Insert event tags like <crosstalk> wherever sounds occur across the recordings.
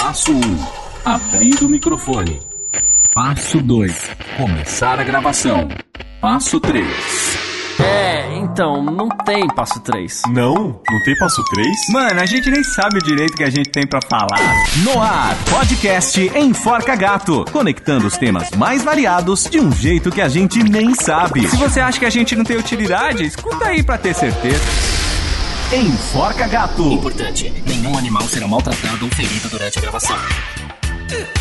Passo 1. Abrir o microfone. Passo 2. Começar a gravação. Passo 3. É, então, não tem passo 3. Não? Não tem passo 3? Mano, a gente nem sabe o direito que a gente tem pra falar. No ar, podcast Enforca Gato, conectando os temas mais variados de um jeito que a gente nem sabe. Se você acha que a gente não tem utilidade, escuta aí pra ter certeza. Enforca Gato. Importante: nenhum animal será maltratado ou ferido durante a gravação.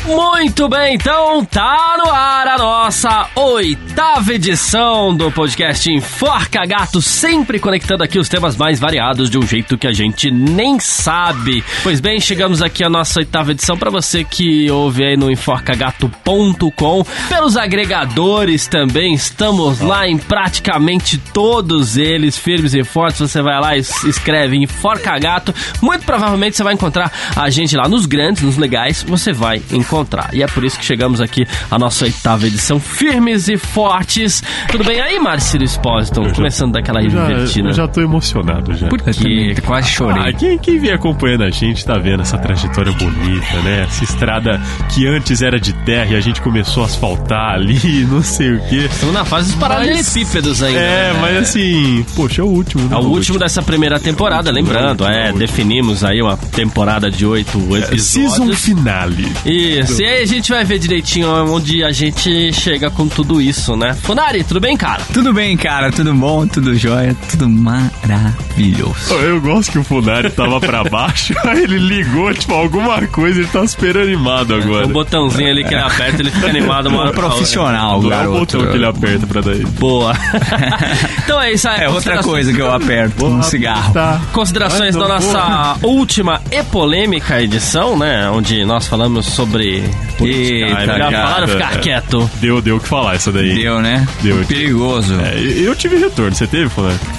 Muito bem, então tá no ar a nossa oitava edição do podcast Enforca Gato, sempre conectando aqui os temas mais variados de um jeito que a gente nem sabe. Pois bem, chegamos aqui à nossa oitava edição para você que ouve aí no enforcagato.com, pelos agregadores também, estamos lá em praticamente todos eles, firmes e fortes. Você vai lá e escreve Enforca Gato, muito provavelmente você vai encontrar a gente lá nos grandes, nos legais, você vai encontrar. E é por isso que chegamos aqui à nossa oitava edição, firmes e fortes. Tudo bem aí, Marcelo Espósito? Começando daquela divertida. eu já tô emocionado já. Por quê? Quase chorei. Ah, quem, quem vem acompanhando a gente tá vendo essa trajetória bonita, né? Essa estrada que antes era de terra e a gente começou a asfaltar ali, <laughs> não sei o quê. Estamos na fase dos paralelepípedos ainda. É, né? mas assim, poxa, é o último. né? É o último dessa primeira temporada, lembrando, último, é é, último. definimos aí uma temporada de oito episódios. Season finale. Isso, e aí a gente vai ver direitinho onde a gente chega com tudo isso, né? Funari, tudo bem, cara? Tudo bem, cara, tudo bom, tudo jóia, tudo maravilhoso. Eu gosto que o Funari tava pra <laughs> baixo, <laughs> aí ele ligou, tipo, alguma coisa, ele tá super animado agora. O botãozinho ali que ele aperta, ele fica <laughs> animado uma hora pra outra. Profissional, Não é o botão que ele aperta pra dar ele. Boa. então é isso aí. É outra coisa que eu aperto, um cigarro. Tá. Considerações Ai, da nossa última e polêmica edição, né? Onde nós falamos sobre. Eita, Ai, melhor cara. ficar É. quieto? Deu, deu o que falar essa daí. Deu, né? Deu. Perigoso. É, eu tive retorno, você teve?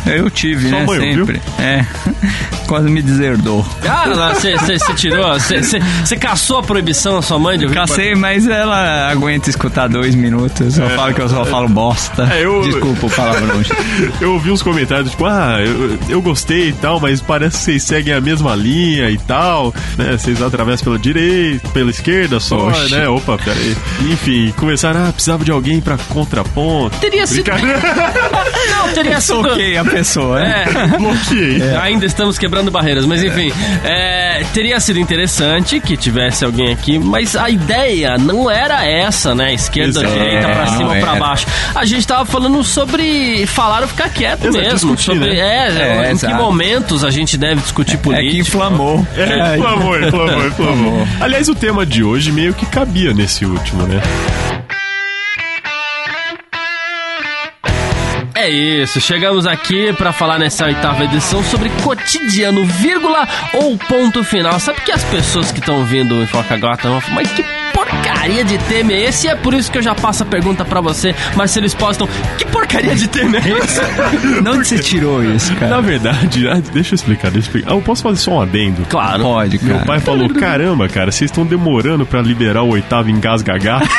Eu tive, Sua né? mãe sempre. É. <laughs> Quase me deserdou. Ah, você tirou. Você caçou a proibição da sua mãe de ouvir Cacei, mas ela aguenta escutar dois minutos. Eu falo que eu só falo bosta. É, eu- Desculpa o palavrão. <laughs> Eu ouvi uns comentários, tipo, ah, eu, eu gostei e tal, mas parece que vocês seguem a mesma linha e tal, né? Vocês atravessam pela direita, pela esquerda só, Oxi. né? Opa, peraí. Enfim, começaram, ah, precisava de alguém pra contraponto. Teria sido. <laughs> Não, teria sido. Soquei a pessoa, né? É, <laughs> bloqueei. Ainda estamos quebrando barreiras, mas enfim, é, teria sido interessante que tivesse alguém aqui, mas a ideia não era essa, né? Esquerda, Exato. direita, pra É, cima, pra baixo. A gente tava falando sobre falar ou ficar quieto Exato, mesmo. discutir, sobre, né? é, É, em que momentos a gente deve discutir É que política. inflamou. É, <laughs> inflamou, inflamou, inflamou. Aliás, o tema de hoje meio que cabia nesse último, né? É isso, chegamos aqui pra falar nessa oitava edição sobre cotidiano, vírgula ou ponto final. Sabe que as pessoas que estão vindo em Foca Gota vão falar, mas que porcaria de tema é esse? E é por isso que eu já passo a pergunta pra você, Marcelo Exposton, que porcaria de tema <laughs> é esse? De onde você tirou isso, cara? Na verdade, ah, deixa eu explicar, deixa eu explicar. Ah, eu posso fazer só um adendo? claro. Pode, cara. Meu pai falou: caramba, cara, vocês estão demorando pra liberar o oitavo engasgagá. <laughs>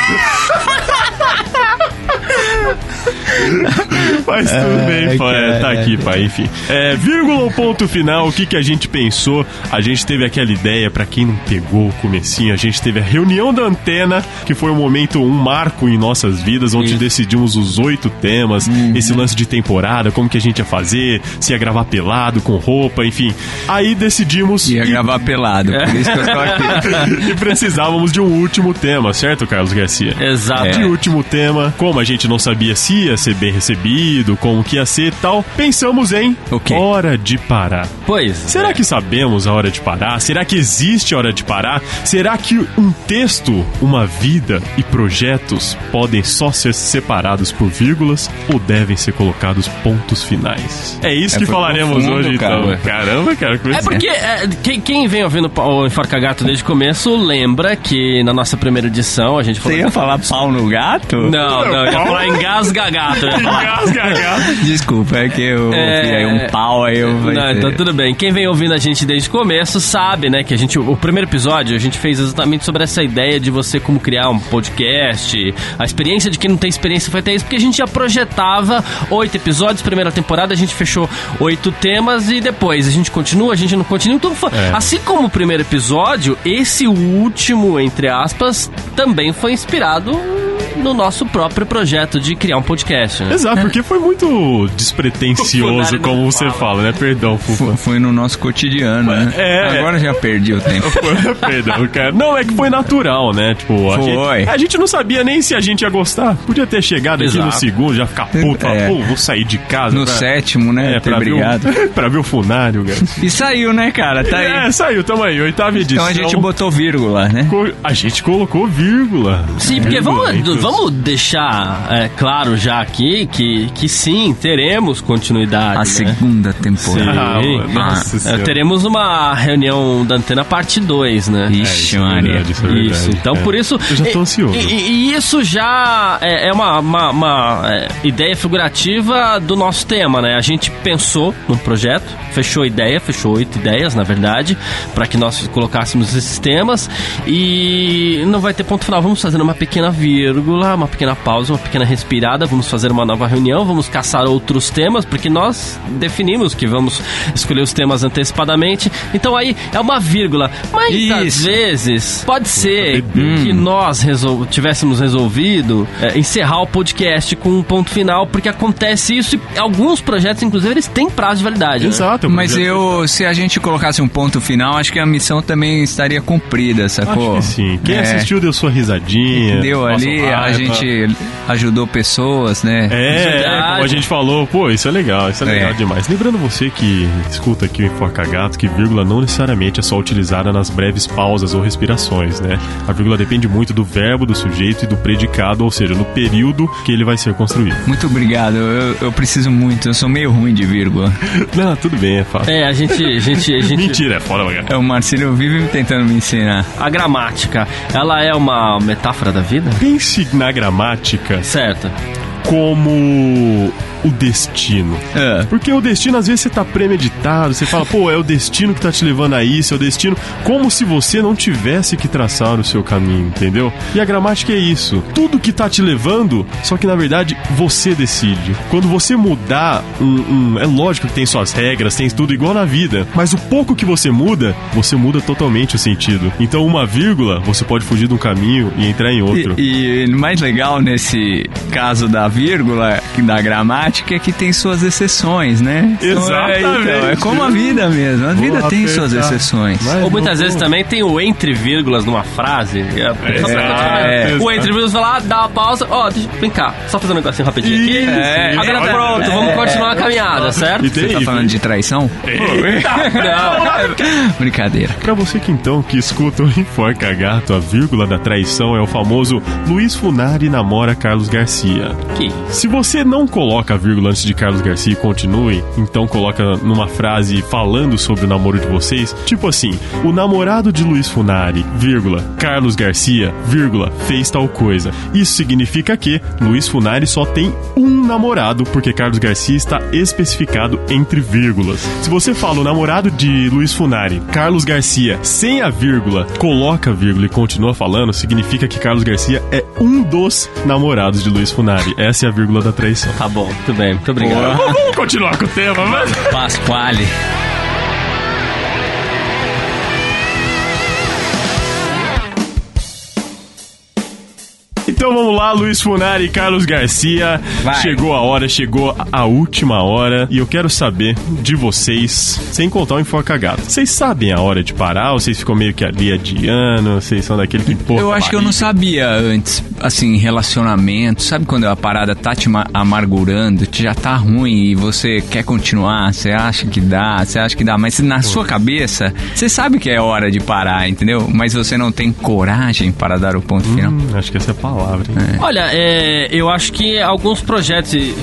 <laughs> Mas tudo bem, pai. cara. Tá aqui, pai. Enfim. É, vírgula ou ponto final, o que, que a gente pensou? A gente teve aquela ideia, pra quem não pegou o comecinho, a gente teve a reunião da antena, que foi um momento, um marco em nossas vidas, onde Isso. decidimos os oito temas, esse lance de temporada, como que a gente ia fazer, se ia gravar pelado, com roupa, enfim. Aí decidimos. Ia e- gravar pelado, por isso que eu estou aqui. <laughs> e precisávamos de um último tema, certo, Carlos Garcia? Exato. De último tema, como a gente não sabia se ia ser bem recebido, como que ia ser e tal, pensamos em O quê? hora de parar. Pois. Será é. que sabemos a hora de parar? Será que existe a hora de parar? Será que um texto, uma vida e projetos podem só ser separados por vírgulas ou devem ser colocados pontos finais? É isso É, que falaremos profundo, hoje, então. cara. Caramba, cara. como É esse- porque é, quem, quem vem ouvindo o Enforca Gato desde o começo lembra que na nossa primeira edição a gente falou. Você ia falar pau no gato? Não, não, eu ia falar engasga gato. Engasga <laughs> Desculpa, é que eu É. vi aí um pau aí eu Não, então tudo bem. Quem vem ouvindo a gente desde o começo sabe, né, que a gente, o primeiro episódio a gente fez exatamente sobre essa ideia de você como criar um podcast, a experiência de quem não tem experiência foi até isso, porque a gente já projetava oito episódios, primeira temporada a gente fechou oito temas e depois a gente continua, a gente não continua. Então, foi- É. assim como o primeiro episódio, esse último, entre aspas, também foi inspirado no nosso próprio projeto de criar um podcast, né? Exato, porque foi muito despretensioso, como você fala. fala, né? Perdão, Fufa. Foi, foi no nosso cotidiano, né? É. Agora já perdi o tempo. <laughs> Perdão, cara. Não, é que foi natural, né? Tipo, a Foi. gente, a gente não sabia nem se a gente ia gostar. Podia ter chegado aqui no Exato. segundo, já ficar puto, falar, É. pô, vou sair de casa. No pra- sétimo, né? É, ter pra ver, brigado. o, <laughs> pra ver o funário, cara. E saiu, né, cara? Tá aí. É, saiu, tamo aí, oitava edição. Então a gente botou vírgula, né? Co- A gente colocou vírgula. Sim, porque Vírgula vamos, vamos deixar é, claro já aqui que, que sim, teremos continuidade. A né? segunda temporada. Ah, Sim. mano, nossa É, senhora. teremos uma reunião da antena parte 2, né? Ixi, É, isso é Maria. verdade, isso é verdade. Isso, então É. por isso. Eu já tô ansioso. E, e isso já é, é uma, uma- uma, é, ideia figurativa do nosso tema, né? A gente pensou num projeto, fechou a ideia, fechou oito ideias, na verdade, para que nós colocássemos esses temas e não vai ter ponto final. Vamos fazer uma pequena vírgula, uma pequena pausa, uma pequena respirada. Vamos fazer uma nova reunião, vamos caçar outros temas, porque nós definimos que vamos escolher os temas antecipadamente. Então aí é uma vírgula. Mas às Isso. vezes pode ser Hum. que nós resol- tivéssemos resolvido é, encerrar o podcast com um ponto final, porque acontece isso e alguns projetos, inclusive, eles têm prazo de validade. né? Exato. Mas projeto- eu, se a gente colocasse um ponto final, acho que a missão também estaria cumprida, sacou? Acho que sim. Quem É. assistiu deu sua risadinha. Deu ali, a raiva. gente ajudou pessoas, né? É, Verdade. como a gente falou, pô, isso é legal, isso é, É. legal demais. Lembrando você que escuta aqui o Enfoca Gato, que vírgula não necessariamente é só utilizada nas breves pausas ou respirações, né? A vírgula depende muito do verbo, do sujeito e do predicado, ou seja, no período que ele vai ser construído. Muito obrigado, eu, eu preciso muito, eu sou meio ruim de vírgula. <laughs> Não, tudo bem, é fácil. É, a gente, a gente, a gente <laughs> Mentira, é fora, cara. É, o Marcelo vive tentando me ensinar. A gramática, ela é uma metáfora da vida? Pense na gramática Certo. Como o destino. É. Porque o destino, às vezes, você tá premeditado, você fala, <laughs> pô, é o destino que tá te levando a isso, é o destino, como se você não tivesse que traçar o seu caminho, entendeu? E a gramática é isso. Tudo que tá te levando, só que na verdade você decide. Quando você mudar um, um- É lógico que tem suas regras, tem tudo igual na vida, mas o pouco que você muda, você muda totalmente o sentido. Então, uma vírgula, você pode fugir de um caminho e entrar em outro. E, e mais legal nesse caso da vírgula, da gramática, é que tem suas exceções, né? Exatamente. Então, é como a vida mesmo, a vida Vou tem suas apertar. exceções. Mas Ou muitas vezes vou. também tem o entre vírgulas numa frase. É, continuar. é, o entre vírgulas vai lá, dá uma pausa. Ó, deixa, vem cá, só fazer um negocinho rapidinho aqui. Isso, É, isso. Agora Olha, pronto, é. vamos continuar a caminhada, certo? Você tá falando de traição? Não. <laughs> Brincadeira. Pra você que então que escuta o Enforca Gato, a vírgula da traição é o famoso Luiz Funari namora Carlos Garcia. Que Se você não coloca a vírgula antes de Carlos Garcia e continue, então coloca numa frase falando sobre o namoro de vocês, tipo assim: o namorado de Luiz Funari, vírgula, Carlos Garcia, vírgula, fez tal coisa. Isso significa que Luiz Funari só tem um namorado, porque Carlos Garcia está especificado entre vírgulas. Se você fala o namorado de Luiz Funari, Carlos Garcia, sem a vírgula, coloca a vírgula e continua falando, significa que Carlos Garcia é um dos namorados de Luiz Funari. Essa é a vírgula da traição. tá bom, muito bem, muito obrigado. Vamos vamos continuar com o tema, mas... Pasquale. Então vamos lá, Luiz Funari e Carlos Garcia. Vai. Chegou a hora, chegou a última hora. E eu quero saber de vocês, sem contar o enfoca gato. Vocês sabem a hora de parar? Ou vocês ficam meio que ali adiando? Vocês são daquele que empurra Eu acho que eu não sabia antes, assim, relacionamento. Sabe quando a parada tá te ma- amargurando, te já tá ruim e você quer continuar, você acha que dá, você acha que dá, mas na sua cabeça, você sabe que é hora de parar, entendeu? Mas você não tem coragem para dar o ponto final. Hum, acho que essa é a palavra. Palavra. hein? Olha, é, eu acho que alguns projetos, de-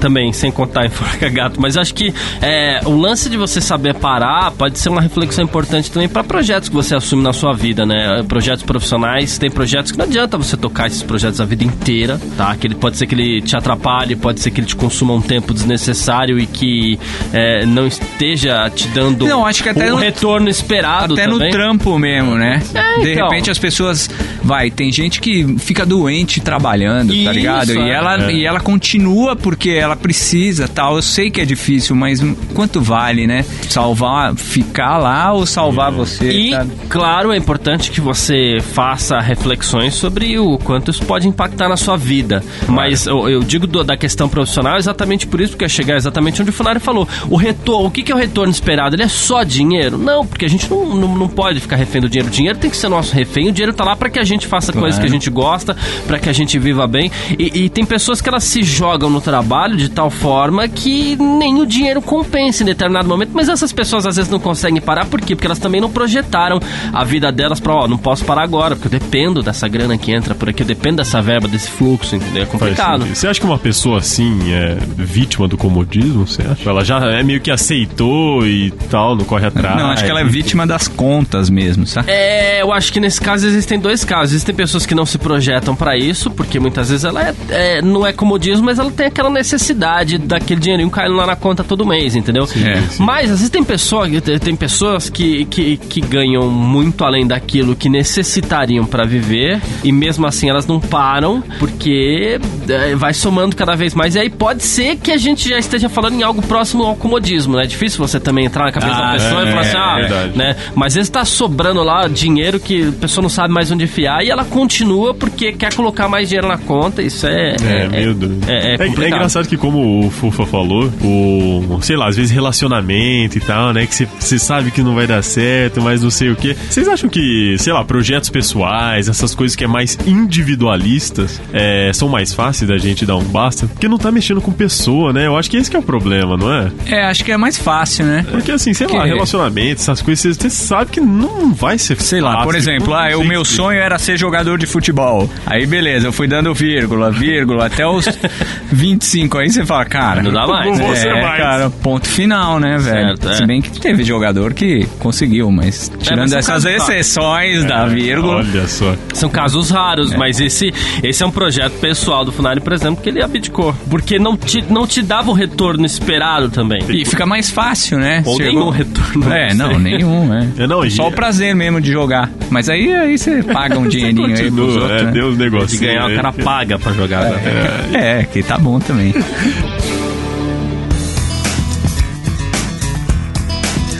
também, sem contar em Forca Gato, mas acho que é, o lance de você saber parar pode ser uma reflexão importante também para projetos que você assume na sua vida, né? Projetos profissionais, tem projetos que não adianta você tocar esses projetos a vida inteira, tá? Que ele pode ser que ele te atrapalhe, pode ser que ele te consuma um tempo desnecessário e que é, não esteja te dando Não, acho que até um no- retorno esperado Até também. no trampo mesmo, né? É, de então. repente as pessoas. Vai, tem gente que fica doente trabalhando, tá Isso, ligado? E, é. ela, e ela continua porque ela precisa tal. Eu sei que é difícil, mas quanto vale, né? Salvar, ficar lá ou salvar você? E, sabe? claro, é importante que você faça reflexões sobre o quanto isso pode impactar na sua vida. Mas eu, eu digo do- da questão profissional exatamente por isso, porque é chegar exatamente onde o Funari falou. O retorno, o que, que é o retorno esperado? Ele é só dinheiro? Não, porque a gente não, não, não pode ficar refém do dinheiro. O dinheiro tem que ser nosso refém. O dinheiro tá lá para que a gente faça coisas que a gente gosta, para que a gente viva bem. E, e tem pessoas que elas se jogam no trabalho de tal forma que nem o dinheiro compensa em determinado momento. Mas essas pessoas às vezes não conseguem parar, por quê? Porque elas também não projetaram a vida delas pra, ó, não posso parar agora, porque eu dependo dessa grana que entra por aqui, eu dependo dessa verba, desse fluxo, entendeu? É complicado. Você acha que uma pessoa assim é vítima do comodismo? Você acha? Ela já é meio que aceitou e tal, não corre atrás. Não, acho que ela é vítima das contas mesmo, sabe? É, eu acho que nesse caso existem dois casos. Existem pessoas que não se projetam pra isso, porque muitas vezes ela é, é- não é comodismo, mas ela tem aquela necessidade daquele dinheirinho caindo lá na conta todo mês, entendeu? É. Mas às vezes tem, pessoa, tem pessoas que, que, que ganham muito além daquilo que necessitariam pra viver e mesmo assim elas não param porque é, vai somando cada vez mais. E aí pode ser que a gente já esteja falando em algo próximo ao comodismo, né? É difícil você também entrar na cabeça Ah, da pessoa e é, falar assim, é ah, verdade. né? Mas às vezes tá sobrando lá dinheiro que a pessoa não sabe mais onde enfiar e ela continua porque quer colocar mais dinheiro na conta. Isso é. É, meio doido. é- é complicado. engraçado que, como o Fufa falou, o. Sei lá, às vezes relacionamento e tal, né? Que você- sabe que não vai dar certo, mas não sei o quê. Vocês acham que, sei lá, projetos pessoais, essas coisas que é mais individualistas, é, são mais fáceis da gente dar um basta? Porque não tá mexendo com pessoa, né? Eu acho que esse que é o problema, não é? É, acho que é mais fácil, né? Porque assim, sei lá, relacionamento, essas coisas, você- sabe que não vai ser Sei lá, por exemplo, ah, o meu sonho era ser jogador de futebol. Aí beleza, eu fui dando vírgula, vírgula, até os <laughs> 25. Aí você fala, cara. Não dá mais. Não vou É, ser mais. cara, ponto final, né, velho? Certo, é. Se bem que teve jogador que conseguiu, mas tirando mas são essas exceções da vírgula. Olha só. São casos raros, mas esse, esse é um projeto pessoal do Funari, por exemplo, que ele abdicou. Porque não te, não te dava o retorno esperado também. E fica mais fácil, né? Ou Chegou- nenhum retorno. É, não, nenhum, é. É, não, Só o prazer mesmo de jogar. Mas aí, aí você paga um <laughs> dinheirinho aí pros Continua, outros, é, né? deu De negócios. ganhar, o cara paga pra jogar. né? É, que tá bom também. <laughs>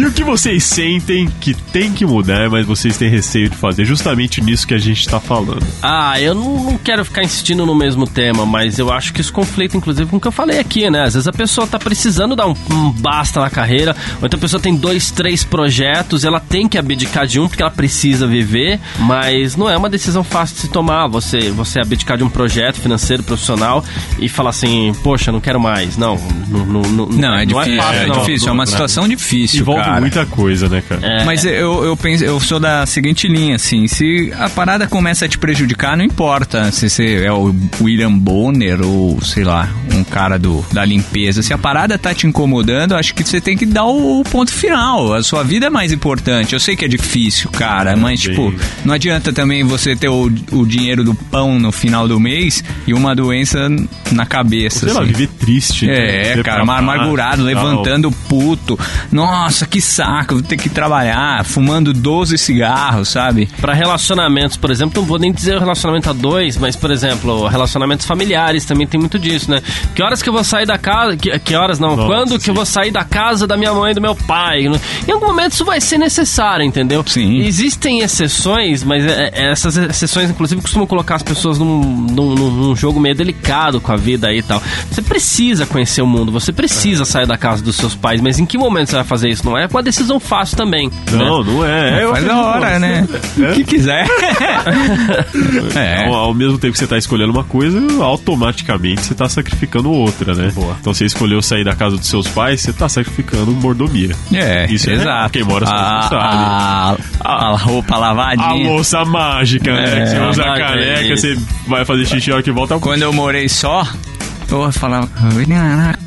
E o que vocês sentem que tem que mudar, mas vocês têm receio de fazer? Justamente nisso que a gente tá falando. Ah, eu não, não quero ficar insistindo no mesmo tema, mas eu acho que isso conflita, inclusive, com o que eu falei aqui, né? Às vezes a pessoa tá precisando dar um, um basta na carreira, ou então a pessoa tem dois, três projetos, ela tem que abdicar de um porque ela precisa viver, mas não é uma decisão fácil de se tomar. Você, você abdicar de um projeto financeiro, profissional e falar assim, poxa, não quero mais. Não, não, não, não, Não, é difícil, fácil, é, não. difícil, é uma situação difícil, Envolve cara. muita coisa, né, cara? É, Mas eu, eu penso, eu sou da seguinte linha, assim, se a parada começa a te prejudicar, não importa se você é o William Bonner ou, sei lá, um cara do, da limpeza. Se a parada tá te incomodando, acho que você tem que dar o, o ponto final. A sua vida é mais importante. Eu sei que é difícil, cara, mas, Bem. tipo, não adianta também você ter o, o dinheiro do pão no final do mês e uma doença na cabeça. Sei lá, assim. viver triste. É, né? cara, amargurado, levantando puto. Nossa, que saco, vou ter que trabalhar, fumando 12 cigarros, sabe? Pra relacionamentos, por exemplo, não vou nem dizer o relacionamento a dois, mas, por exemplo, relacionamentos familiares também tem muito disso, né? Que horas que eu vou sair da casa. Que, que horas não? Nossa, Quando que sim. eu vou sair da casa da minha mãe e do meu pai? Em algum momento isso vai ser necessário, entendeu? Sim. Existem exceções, mas é- é- essas exceções, inclusive, costumam colocar as pessoas num, num, num- num jogo meio delicado com a vida aí e tal. Você precisa conhecer o mundo, você precisa sair da casa dos seus pais, mas em que momento você vai fazer isso? Não é é uma decisão fácil também. Não, não é. é eu Faz acredito a hora, né? É. O que quiser. <laughs> é. Ao, ao mesmo tempo que você tá escolhendo uma coisa, automaticamente você tá sacrificando outra, né? Então você escolheu sair da casa dos seus pais, você tá sacrificando mordomia. É, Isso é exato. Quem mora a, sabe. a, a roupa A lavadinha. louça mágica, né? É, Que você usa a você vai fazer xixi a hora que volta. Quando eu morei só, eu falava,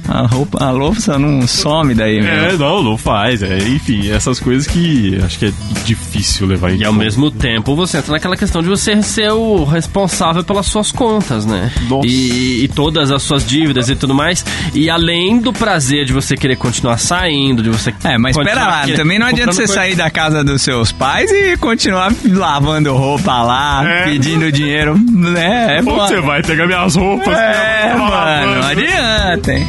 a roupa, a louça não some daí, meu. É, não, não faz. É, enfim, essas coisas que acho que é difícil levar em E ao conta. mesmo tempo você entra naquela questão de você ser o responsável pelas suas contas, né? Nossa. E, e todas as suas dívidas e tudo mais. E além do prazer de você querer continuar saindo, de você. É, mas espera lá, querer- também não adianta você coisa- sair da casa dos seus pais e continuar lavando roupa lá, É. pedindo dinheiro, né? É, Onde você vai pegar minhas roupas? É, Tá mano, não adianta, hein?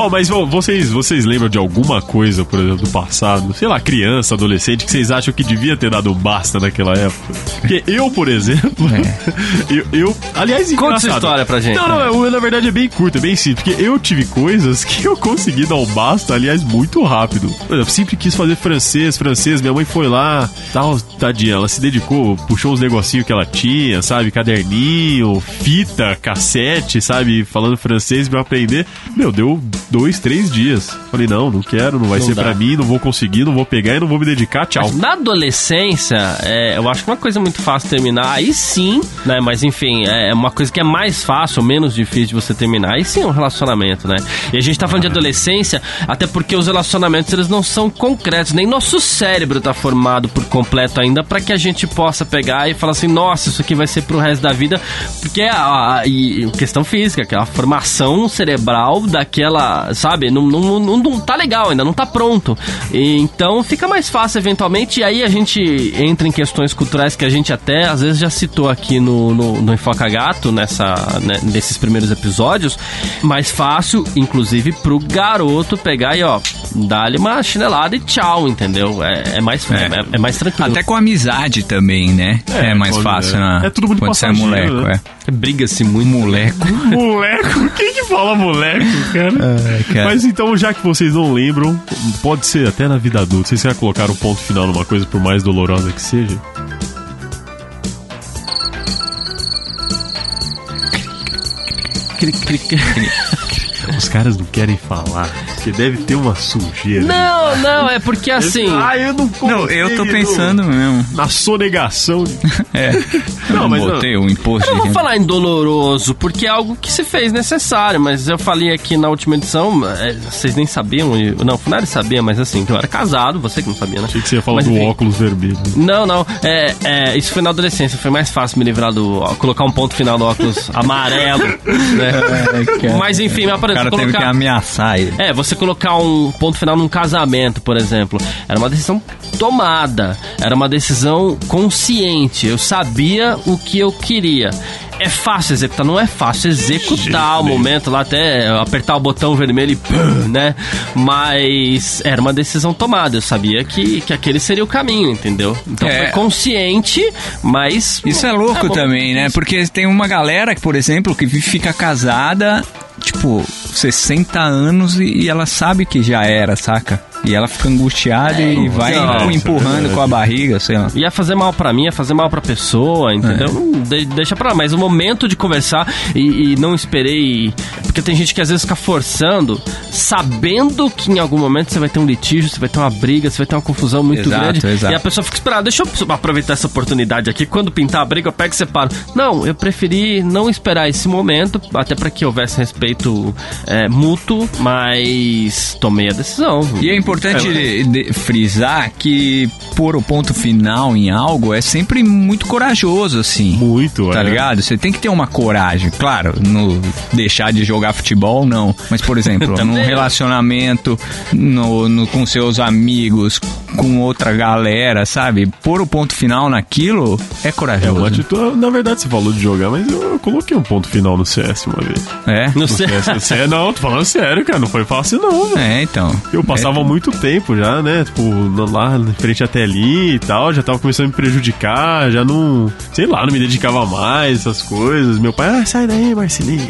Ó, mas ó, vocês, vocês lembram de alguma coisa, por exemplo, do passado? Sei lá, criança, adolescente, que vocês acham que devia ter dado basta naquela época? Porque eu, por exemplo, <laughs> eu, eu- Aliás, É. Conta essa engraçado. história pra gente. Não, não, eu, na verdade é bem curto, é bem simples. Porque eu tive coisas <laughs> que eu consegui dar um basta, aliás, muito rápido. Por exemplo, sempre quis fazer francês, francês. Minha mãe foi lá, tal, tadinha, ela se dedicou, puxou uns negocinhos que ela tinha, sabe? Caderninho, fita, cassete, sabe? Falando francês pra eu aprender. Meu, deu dois, três dias. Falei, não, não quero, não vai Não ser pra mim, não vou conseguir, não vou pegar e não vou me dedicar, tchau. Mas na adolescência, é, eu acho que uma coisa muito fácil terminar, aí sim, né? Mas enfim, é uma coisa que é mais fácil, menos difícil de você terminar, aí sim é um relacionamento, né? E a gente tá falando de adolescência, até porque os relacionamentos eles não são concretos, nem nosso cérebro tá formado por completo ainda para que a gente possa pegar e falar assim, nossa, isso aqui vai ser pro resto da vida, porque a, a- e questão física, que é a formação cerebral daquela, sabe, não, não, não, não tá legal ainda, não tá pronto. E, então fica mais fácil eventualmente, e aí a gente entra em questões culturais que a gente até às vezes já citou aqui no, no, no Enfoca Gato, nessa, né, nesses primeiros episódios, mais fácil, inclusive, pro garoto pegar e ó, dar-lhe uma chinelada e tchau, entendeu? É, é mais, é. É. é mais tranquilo. Até com amizade também, né? É, É, mais pode- fácil, é. né? É tudo muito Quando você é moleco, né? é. Briga-se muito. Moleco. <laughs> Moleco? Quem que fala moleco, cara? Cara. Mas então, já que vocês não lembram, pode ser até na vida adulta. Vocês querem colocar um ponto final numa coisa, por mais dolorosa que seja? Cri, cri, cri. Os caras não querem falar, porque deve ter uma sujeira. Não, não, é porque assim. Ah, eu não Não, eu tô pensando mesmo. Na sonegação. <laughs> É. Eu Não, não, mas não. botei o imposto Eu não vou falar em doloroso, porque é algo que se fez necessário, mas eu falei aqui na última edição, é, vocês nem sabiam, e- não, o Funari sabia, mas assim, que eu era casado, você que não sabia, né? Achei que você ia falar Mas, do enfim. óculos vermelho. Não, não, é, é, isso foi na adolescência, foi mais fácil me livrar do, ó, colocar um ponto final no óculos <laughs> amarelo, né? cara. Mas enfim, mas O cara teve que colocar... ameaçar ele. É, você colocar um ponto final num casamento, por exemplo, era uma decisão tomada, era uma decisão consciente. Eu sabia o que eu queria. É fácil executar, não é fácil executar o momento lá até apertar o botão vermelho e pum, né? Mas era uma decisão tomada. Eu sabia que, que aquele seria o caminho, entendeu? Então É. foi consciente, mas Isso é louco bom. também, né? Porque tem uma galera que, por exemplo, que fica casada, tipo, 60 anos e, ela sabe que já era, saca? E ela fica angustiada e vai empurrando é com a barriga, sei lá. ia fazer mal pra mim, ia fazer mal pra pessoa, entendeu? Hum, de- deixa pra lá. Mas o momento de conversar e, e não esperei. Porque tem gente que às vezes fica forçando, sabendo que em algum momento você vai ter um litígio, você vai ter uma briga, você vai ter uma confusão muito Exato, grande. exato. E a pessoa fica esperando, deixa eu aproveitar essa oportunidade aqui. Quando pintar a briga, eu pego e separo. Não, eu preferi não esperar esse momento, até pra que houvesse respeito é, mútuo, mas tomei a decisão. E é importante de- de frisar que pôr o ponto final em algo é sempre muito corajoso, assim. Muito, Tá é. ligado? Você tem que ter uma coragem. Claro, no deixar de jogar futebol, não. Mas, por exemplo, <laughs> num relacionamento no, no- com seus amigos, com outra galera, sabe? Pôr o ponto final naquilo é É corajoso. uma atitude. Na verdade, você falou de jogar, mas eu, eu coloquei um ponto final no CS uma vez. É? No sei. CS, CS não, tô falando sério, cara. Não foi fácil, não. É, então. Eu passava É, muito muito tempo já, né? Tipo, lá em frente à telinha e tal, já tava começando a me prejudicar, já não, sei lá, não me dedicava mais essas coisas. Meu pai, ah, sai daí, Marcelinho.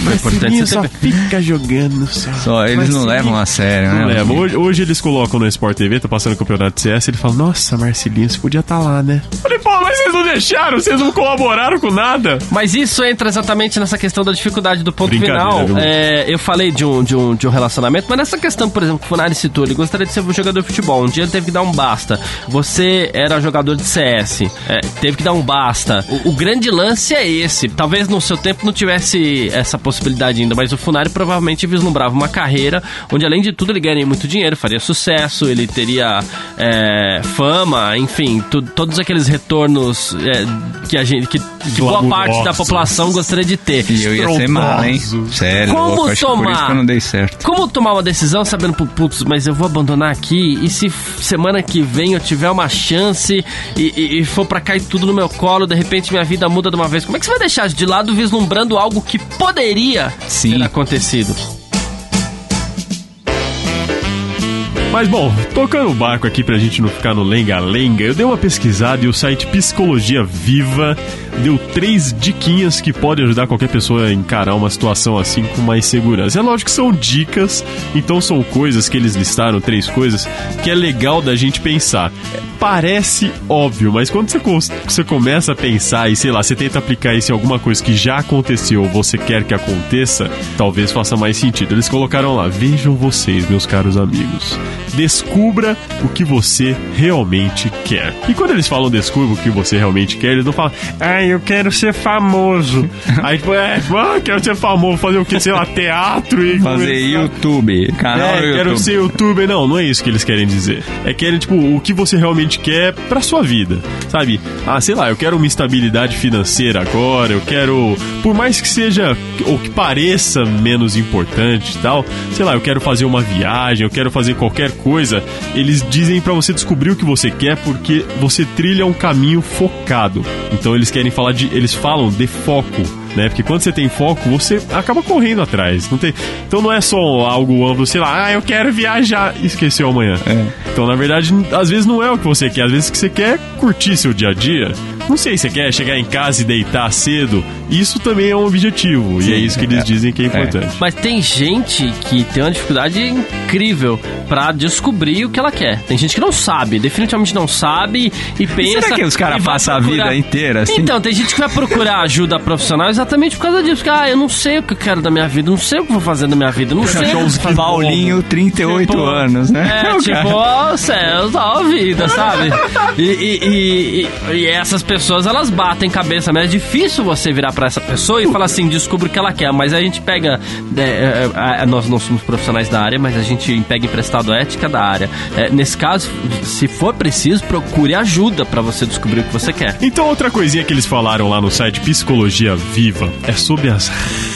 Marcelinho só fica jogando só. Só eles não levam a sério, né? Não leva. Hoje, hoje eles colocam no Sport TV, tá passando o campeonato de CS, ele fala, nossa, Marcelinho, você podia estar lá, né? Falei, pô, mas vocês não deixaram, vocês não colaboraram com nada. Mas isso entra exatamente nessa questão da dificuldade do ponto final. É, eu falei de um, de, um, de um relacionamento, mas nessa questão, por exemplo, que o Funari citou, ele gostaria de ser um jogador de futebol. Um dia ele teve que dar um basta. Você era jogador de CS, é, teve que dar um basta. O, o grande lance é esse. Talvez no seu tempo não tivesse essa possibilidade ainda, mas o Funari provavelmente vislumbrava uma carreira onde, além de tudo, ele ganharia muito dinheiro, faria sucesso, ele teria é, fama, enfim, tu- todos aqueles retornos é, que a gente, que, que boa parte da população gostaria de ter. E eu ia ser mal, hein? Sério, Como louco, acho que por tomar? isso que eu não dei certo. Como tomar uma decisão sabendo, "Pu- putz, mas eu vou abandonar aqui e se semana que vem eu tiver uma chance e, e- e for pra cair tudo no meu colo, de repente minha vida muda de uma vez. Como é que você vai deixar de lado vislumbrando algo que poderia Sim. ter acontecido? Mas bom, tocando o barco aqui pra gente não ficar no lenga-lenga, eu dei uma pesquisada e o site Psicologia Viva deu três diquinhas que podem ajudar qualquer pessoa a encarar uma situação assim com mais segurança. É lógico que são dicas, então são coisas que eles listaram, três coisas, que é legal da gente pensar. Parece óbvio, mas quando você, você começa a pensar e sei lá, você tenta aplicar isso em alguma coisa que já aconteceu ou você quer que aconteça, talvez faça mais sentido. Eles colocaram lá: vejam vocês, meus caros amigos. Descubra o que você realmente quer. E quando eles falam descubra o que você realmente quer, eles não falam, <laughs> ah, eu quero ser famoso. Aí, tipo, é, ah, quero ser famoso, fazer o que? Sei lá, teatro e. Fazer começar- YouTube, canal é, no quero YouTube. ser youtuber. Não, não é isso que eles querem dizer. É querem, tipo, o que você realmente quer pra sua vida. Sabe? Ah, sei lá, eu quero uma estabilidade financeira agora, eu quero. Por mais que seja, ou que pareça menos importante e tal, sei lá, eu quero fazer uma viagem, eu quero fazer qualquer coisa. Eles dizem pra você descobrir o que você quer porque você trilha um caminho focado. Então eles querem falar de. Eles falam de foco né? Porque quando você tem foco, você acaba correndo atrás. Não tem... Então não é só algo amplo, sei lá, ah, eu quero viajar e esqueceu amanhã. Então, na verdade, às vezes não é o que você quer, às vezes o que você quer é curtir seu dia a dia. Não sei se você quer chegar em casa e deitar cedo. Isso também é um objetivo. e é isso que eles dizem que é importante. Mas tem gente que tem uma dificuldade incrível pra descobrir o que ela quer. Tem gente que não sabe, definitivamente não sabe e pensa. Será que os caras e passam a vida inteira assim? Então, tem gente que vai procurar ajuda profissional exatamente por causa disso. Porque, ah, eu não sei o que eu quero da minha vida, não sei o que eu vou fazer da minha vida, não sei o. Paulinho, 38 Tipo, anos, né? É, <laughs> O tipo, ó, céu, salva a vida, sabe? <laughs> E, e- e- e- e essas pessoas, elas batem cabeça, mas é difícil você virar pra essa pessoa e falar assim, descubra o que ela quer. Mas a gente pega, é, é, é, nós não somos profissionais da área, mas a gente pega emprestado a ética da área. É, nesse caso, se for preciso, procure ajuda pra você descobrir o que você quer. Então, outra coisinha que eles falaram lá no site Psicologia Viva é sobre as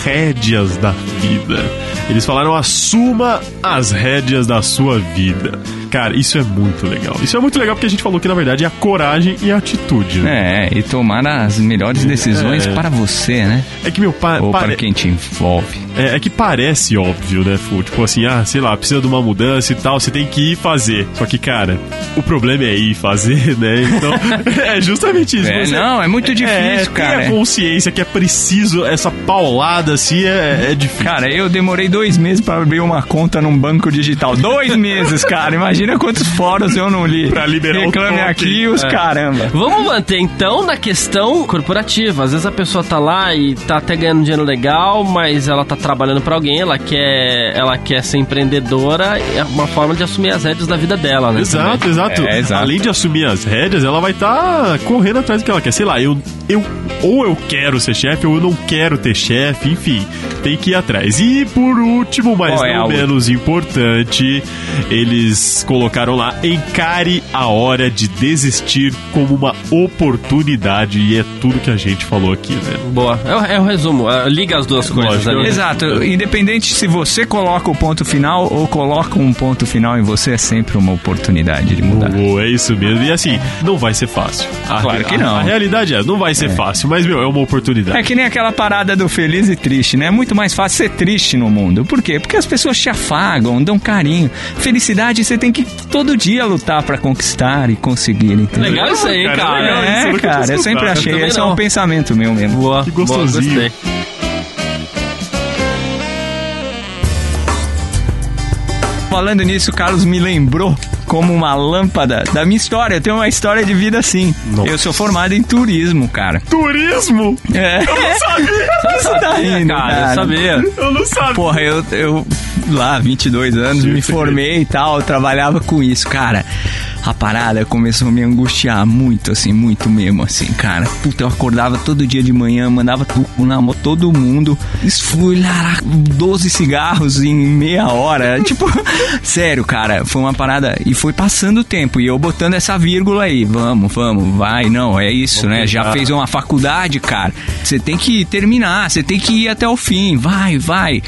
rédeas da vida. Eles falaram: assuma as rédeas da sua vida. Cara, isso é muito legal. Isso é muito legal porque a gente falou que na verdade é a coragem e a atitude, né? É, e tomar as melhores decisões É. para você, né? É que meu pai. Ou para quem te envolve. É, é que parece óbvio, né, Fu? Tipo assim, ah, sei lá, precisa de uma mudança e tal, você tem que ir fazer. Só que, cara, o problema é ir fazer, <laughs> né? Então, <laughs> é justamente isso. É, Você- não, é muito difícil, é, cara. Ter a consciência que é preciso essa paulada assim é, é difícil. Cara, eu demorei dois meses pra abrir uma conta num banco digital. Dois meses, cara. Imagina quantos fóruns eu não li. Pra liberar o Reclame aqui os caramba. Vamos manter então na questão corporativa. Às vezes a pessoa tá lá e tá até ganhando dinheiro legal, mas ela tá trabalhando pra alguém, ela quer, ela quer ser empreendedora, é uma forma de assumir as rédeas da vida dela, né? Exato, exato. É, exato. Além de assumir as rédeas, ela vai estar correndo atrás do que ela quer. Sei lá, eu, eu ou eu quero ser chefe ou eu não quero ter chefe, enfim, tem que ir atrás. E por último, mas Qual é não a outra? menos importante, eles colocaram lá: encare a hora de desistir como uma oportunidade. E é tudo que a gente falou aqui, né? Boa. É, o- é o resumo. é, liga as duas coisas ali. Exato. Independente se você coloca o ponto final ou coloca um ponto final em você, é sempre uma oportunidade de mudar. Oh, é isso mesmo. E assim, não vai ser fácil. A- Claro que a- não. A, realidade é, não vai ser fácil, mas, meu, é uma oportunidade. É que nem aquela parada do feliz e triste, né? É muito mais fácil ser triste no mundo. Por quê? Porque as pessoas te afagam, dão carinho. Felicidade você tem que todo dia lutar pra conquistar e conseguir, entendeu? Legal isso aí, Cara, cara. legal isso, eu É, cara, eu sempre achei. Esse é um pensamento meu mesmo. Boa, Que boa, gostosinho. gostei. Falando nisso, o Carlos me lembrou como uma lâmpada da minha história. Eu tenho uma história de vida assim. Nossa. Eu sou formado em turismo, cara. Turismo? É. Eu não <laughs> sabia! Você tá rindo, cara, eu cara. sabia. Eu não sabia! Porra, eu, eu lá, 22 anos, Sim, me sim. formei e tal, eu trabalhava com isso, cara. A parada começou a me angustiar muito, assim, muito mesmo, assim, cara. Puta, eu acordava todo dia de manhã, mandava tudo na mão, todo mundo. Esfulhar 12 cigarros em meia hora. <laughs> Tipo, sério, cara, foi uma parada. E foi passando o tempo, e eu botando essa vírgula aí. Vamos, vamos, vai, não, é isso, né? Já fez uma faculdade, cara. Você tem que terminar, você tem que ir até o fim. Vai, vai.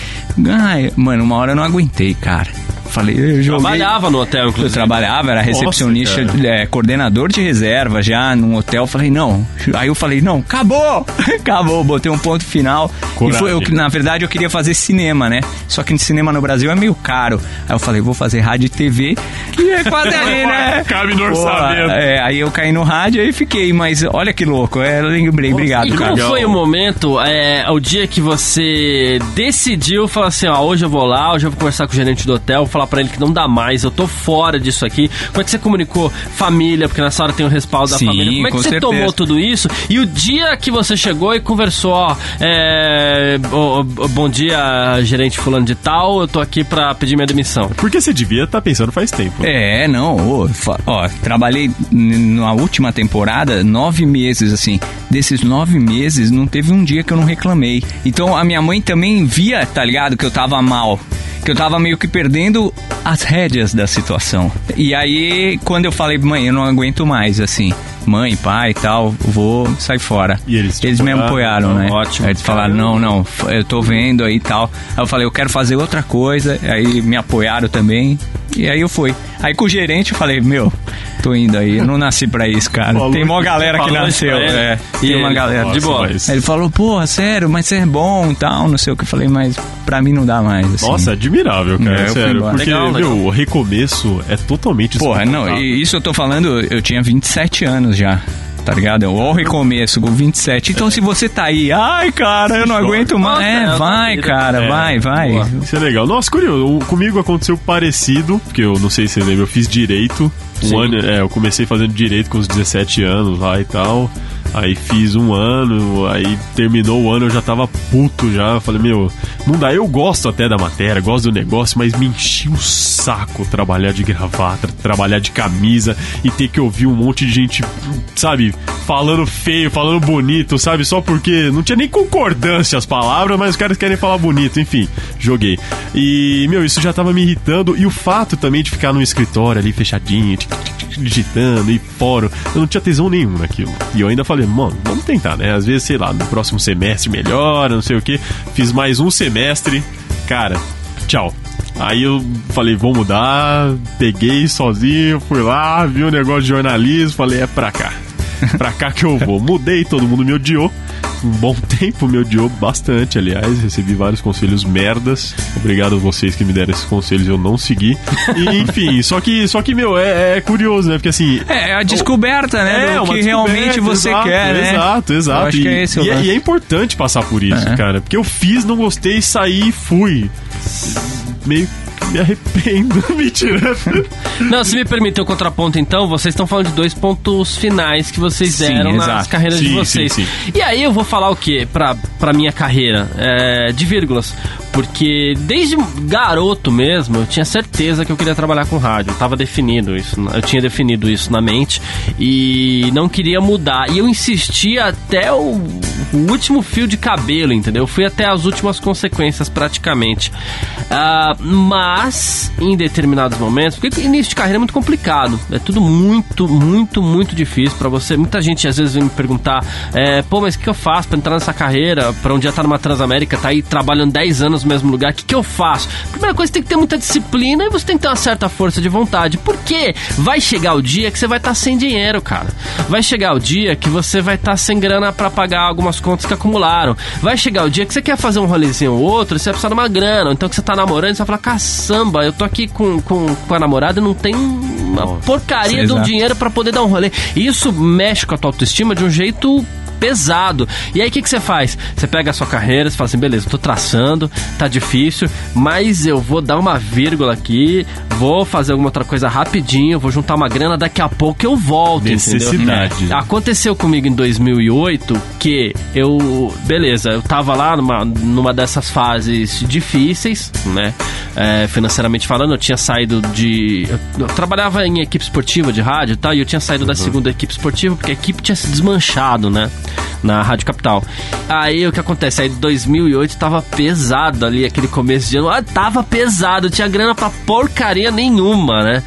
Ai, mano, uma hora eu não aguentei, cara. Falei, eu joguei. Trabalhava no hotel, Eu inclusive. trabalhava, era recepcionista, cara. é, coordenador de reserva já num hotel. Falei, não. Aí eu falei, não, acabou! <laughs> acabou, botei um ponto final. Coragem. E foi, eu, na verdade, eu queria fazer cinema, né? Só que cinema no Brasil é meio caro. Aí eu falei, vou fazer rádio e TV. E é quase ali, <laughs> né? Cabe no Pô, orçamento. é, aí eu caí no rádio e fiquei, mas olha que louco. É, lembrei, obrigado, E como cara. foi o momento, é, o dia que você decidiu, falar assim, ó, hoje eu vou lá, hoje eu vou conversar com o gerente do hotel, falar pra ele que não dá mais, eu tô fora disso aqui. Como é que você comunicou família, porque nessa hora tem o respaldo da Sim, família. Como é que com você certeza. tomou tudo isso? E o dia que você chegou e conversou, ó, é, ó, ó, bom dia, gerente fulano de tal, eu tô aqui pra pedir minha demissão. Porque você devia estar pensando faz tempo. É, não, fa- ó, trabalhei na última temporada nove meses, assim. Desses nove meses, não teve um dia que eu não reclamei. Então a minha mãe também via, tá ligado, que eu tava mal. Que eu tava meio que perdendo as rédeas da situação. E aí, quando eu falei, mãe, eu não aguento mais, assim. Mãe, pai e tal, vou sair fora. E eles eles me apoiaram? apoiaram, né? Ótimo. Aí eles falaram, não, não, eu tô vendo aí e tal. Aí eu falei, eu quero fazer outra coisa. Aí me apoiaram também. E aí eu fui. Aí com o gerente eu falei, meu, tô indo aí. Eu não nasci pra isso, cara. Falou Tem mó galera que nasceu. É, E tem uma ele? galera. De boa. mas- ele falou, porra, sério, mas você é bom e tal, não sei o que. Eu falei, mas pra mim não dá mais. Assim. Nossa, admirável, cara. É, sério. Porque, Legal, legal. meu, o recomeço é totalmente Porra, não, e isso eu tô falando, eu tinha 27 anos já. Tá ligado? Olha o recomeço, com 27. Então, se você tá aí, ai, cara, eu não aguento mais. É, é, vai, cara, É, vai, vai. Isso é legal. Nossa, curioso. Comigo aconteceu parecido, porque eu não sei se você lembra, eu fiz direito. Um Sim. ano, é, eu comecei fazendo direito com os 17 anos lá e tal. Aí fiz um ano, aí terminou o ano, eu já tava puto já. Falei, meu, não dá. Eu gosto até da matéria, gosto do negócio, mas me enchia o saco trabalhar de gravata, trabalhar de camisa e ter que ouvir um monte de gente, sabe, falando feio, falando bonito, sabe? Só porque não tinha nem concordância as palavras, mas os caras querem falar bonito, enfim, joguei. E, meu, isso já tava me irritando. E o fato também de ficar no escritório ali fechadinho, tic, tic, digitando e fórum, eu não tinha tesão nenhum naquilo. E eu ainda falei, mano, vamos tentar, né? Às vezes, sei lá, no próximo semestre melhora, não sei o que. Fiz mais um semestre, cara, tchau. Aí eu falei, vou mudar, peguei sozinho, fui lá, vi o negócio de jornalismo, falei, é pra cá. Pra cá que eu vou. <laughs> Mudei, todo mundo me odiou. Um bom <laughs> tempo me odiou bastante, aliás. Recebi vários conselhos merdas. Obrigado a vocês que me deram esses conselhos, eu não segui. <laughs> E, enfim, só que, só que meu, é, é curioso, né? Porque assim. É, a descoberta, né? do uma que realmente você exato, quer, né? Exato, exato. Eu acho e, que é esse o e, é, e é importante passar por isso, É. cara. Porque eu fiz, não gostei, saí e fui. Meio me arrependo. <laughs> Mentira. Não, se me permitir o contraponto, então, vocês estão falando de dois pontos finais que vocês Sim, deram nas exato. carreiras de Sim, vocês. sim, E aí eu vou falar o quê pra, pra minha carreira? É, de vírgulas. Porque desde garoto mesmo, eu tinha certeza que eu queria trabalhar com rádio. Eu tava definido isso, eu tinha definido isso na mente e não queria mudar. E eu insisti até o, último fio de cabelo, entendeu? Eu fui até as últimas consequências praticamente. Ah, mas, em determinados momentos, porque início de carreira é muito complicado. É tudo muito, muito, muito difícil pra você. Muita gente às vezes vem me perguntar: é, pô, mas o que eu faço pra entrar nessa carreira? Pra um dia tá numa Transamérica, tá aí trabalhando 10 anos no mesmo lugar, o que, que eu faço? Primeira coisa, você tem que ter muita disciplina e você tem que ter uma certa força de vontade. Porque vai chegar o dia que você vai estar sem dinheiro, cara. Vai chegar o dia que você vai estar sem grana para pagar algumas contas que acumularam. Vai chegar o dia que você quer fazer um rolezinho ou outro, você vai precisar de uma grana. Então que você tá namorando, você vai falar, caçamba, eu tô aqui com, com, com a namorada e não tem uma porcaria de um dinheiro para poder dar um rolê. E isso mexe com a tua autoestima de um jeito pesado. E aí o que, que você faz? Você pega a sua carreira, você fala assim, beleza, tô traçando, tá difícil, mas eu vou dar uma vírgula aqui, vou fazer alguma outra coisa rapidinho, vou juntar uma grana, daqui a pouco eu volto, entendeu? Necessidade. Aconteceu comigo em 2008 que eu, beleza, eu tava lá numa, numa dessas fases difíceis, né? É, financeiramente falando, eu tinha saído de. Eu, eu trabalhava em equipe esportiva de rádio e tal, e eu tinha saído da segunda equipe esportiva porque a equipe tinha se desmanchado, né? Na Rádio Capital. Aí o que acontece? Aí 2008 tava pesado ali, aquele começo de ano. Ah, tava pesado, tinha grana pra porcaria nenhuma, né?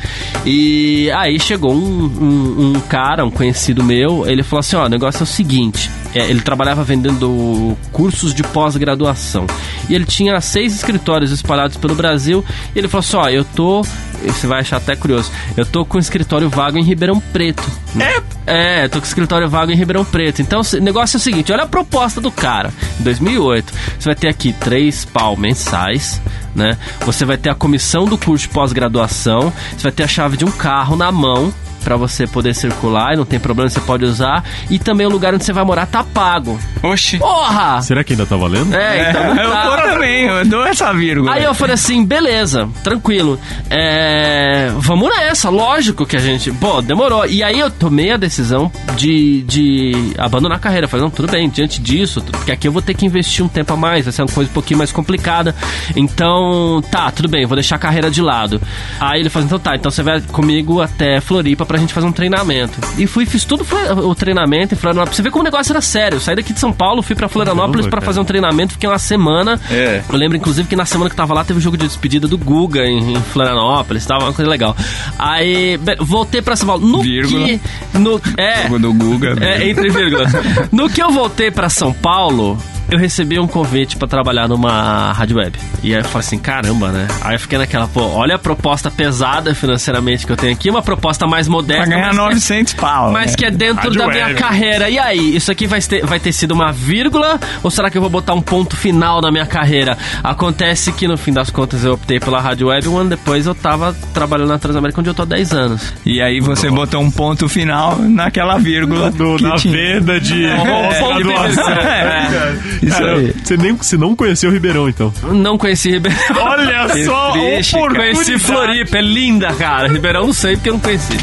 E aí chegou um, um, um cara, um conhecido meu, ele falou assim: ó, o negócio é o seguinte. É, ele trabalhava vendendo cursos de pós-graduação. E ele tinha seis escritórios espalhados pelo Brasil. E ele falou assim: ó, eu tô. Você vai achar até curioso. Eu tô com um escritório vago em Ribeirão Preto. É? É, tô com escritório vago em Ribeirão Preto. Então o negócio é o seguinte: olha a proposta do cara. Em 2008, você vai ter aqui três pau mensais. Né? Você vai ter a comissão do curso de pós-graduação, você vai ter a chave de um carro na mão para você poder circular e não tem problema, você pode usar. E também o lugar onde você vai morar tá pago. Oxi. Porra! Será que ainda tá valendo? É, então não eu tá. vou também, eu dou essa vírgula. Aí eu falei assim, beleza, tranquilo. É, vamos nessa, lógico que a gente. Pô, demorou. E aí eu tomei a decisão de, de abandonar a carreira. Falei, não, tudo bem, diante disso, porque aqui eu vou ter que investir um tempo a mais, vai ser uma coisa um pouquinho mais complicada. Então, tá, tudo bem, vou deixar a carreira de lado. Aí ele falou, então tá, então você vai comigo até Floripa pra gente fazer um treinamento. E fui, fiz tudo o treinamento em Florianópolis. Você vê como o negócio era sério. Eu saí daqui de São Paulo, fui pra Florianópolis pra cara. fazer um treinamento, fiquei uma semana. É. Eu lembro, inclusive, que na semana que eu tava lá teve o jogo de despedida do Guga em, em Florianópolis, tava uma coisa legal. Aí, voltei pra São Paulo. No Vírgula. que. No, é, Jogo do Guga. é, entre vírgulas. No que eu voltei pra São Paulo, eu recebi um convite pra trabalhar numa rádio web. E aí eu falei assim, caramba, né? Aí eu fiquei naquela, pô, olha a proposta pesada financeiramente que eu tenho aqui, uma proposta mais Pra modesta. ganhar mas que é- 900 pau. mas né? que é dentro Rádio da minha web. carreira. E aí, isso aqui vai ter, vai ter sido uma vírgula? Ou será que eu vou botar um ponto final na minha carreira? Acontece que no fim das contas eu optei pela rádio web. Um ano depois eu tava trabalhando na Transamérica, onde eu tô há 10 anos. E aí você botou um ponto final naquela vírgula Do- que na tinha. venda de É, pós-graduação. <laughs> É, isso Cara, aí. Você, nem, você não conheceu o Ribeirão, então. Não conheci Ribeirão. Olha Que só, triste. Conheci Floripa, é linda, cara. Ribeirão não sei porque eu não conheci.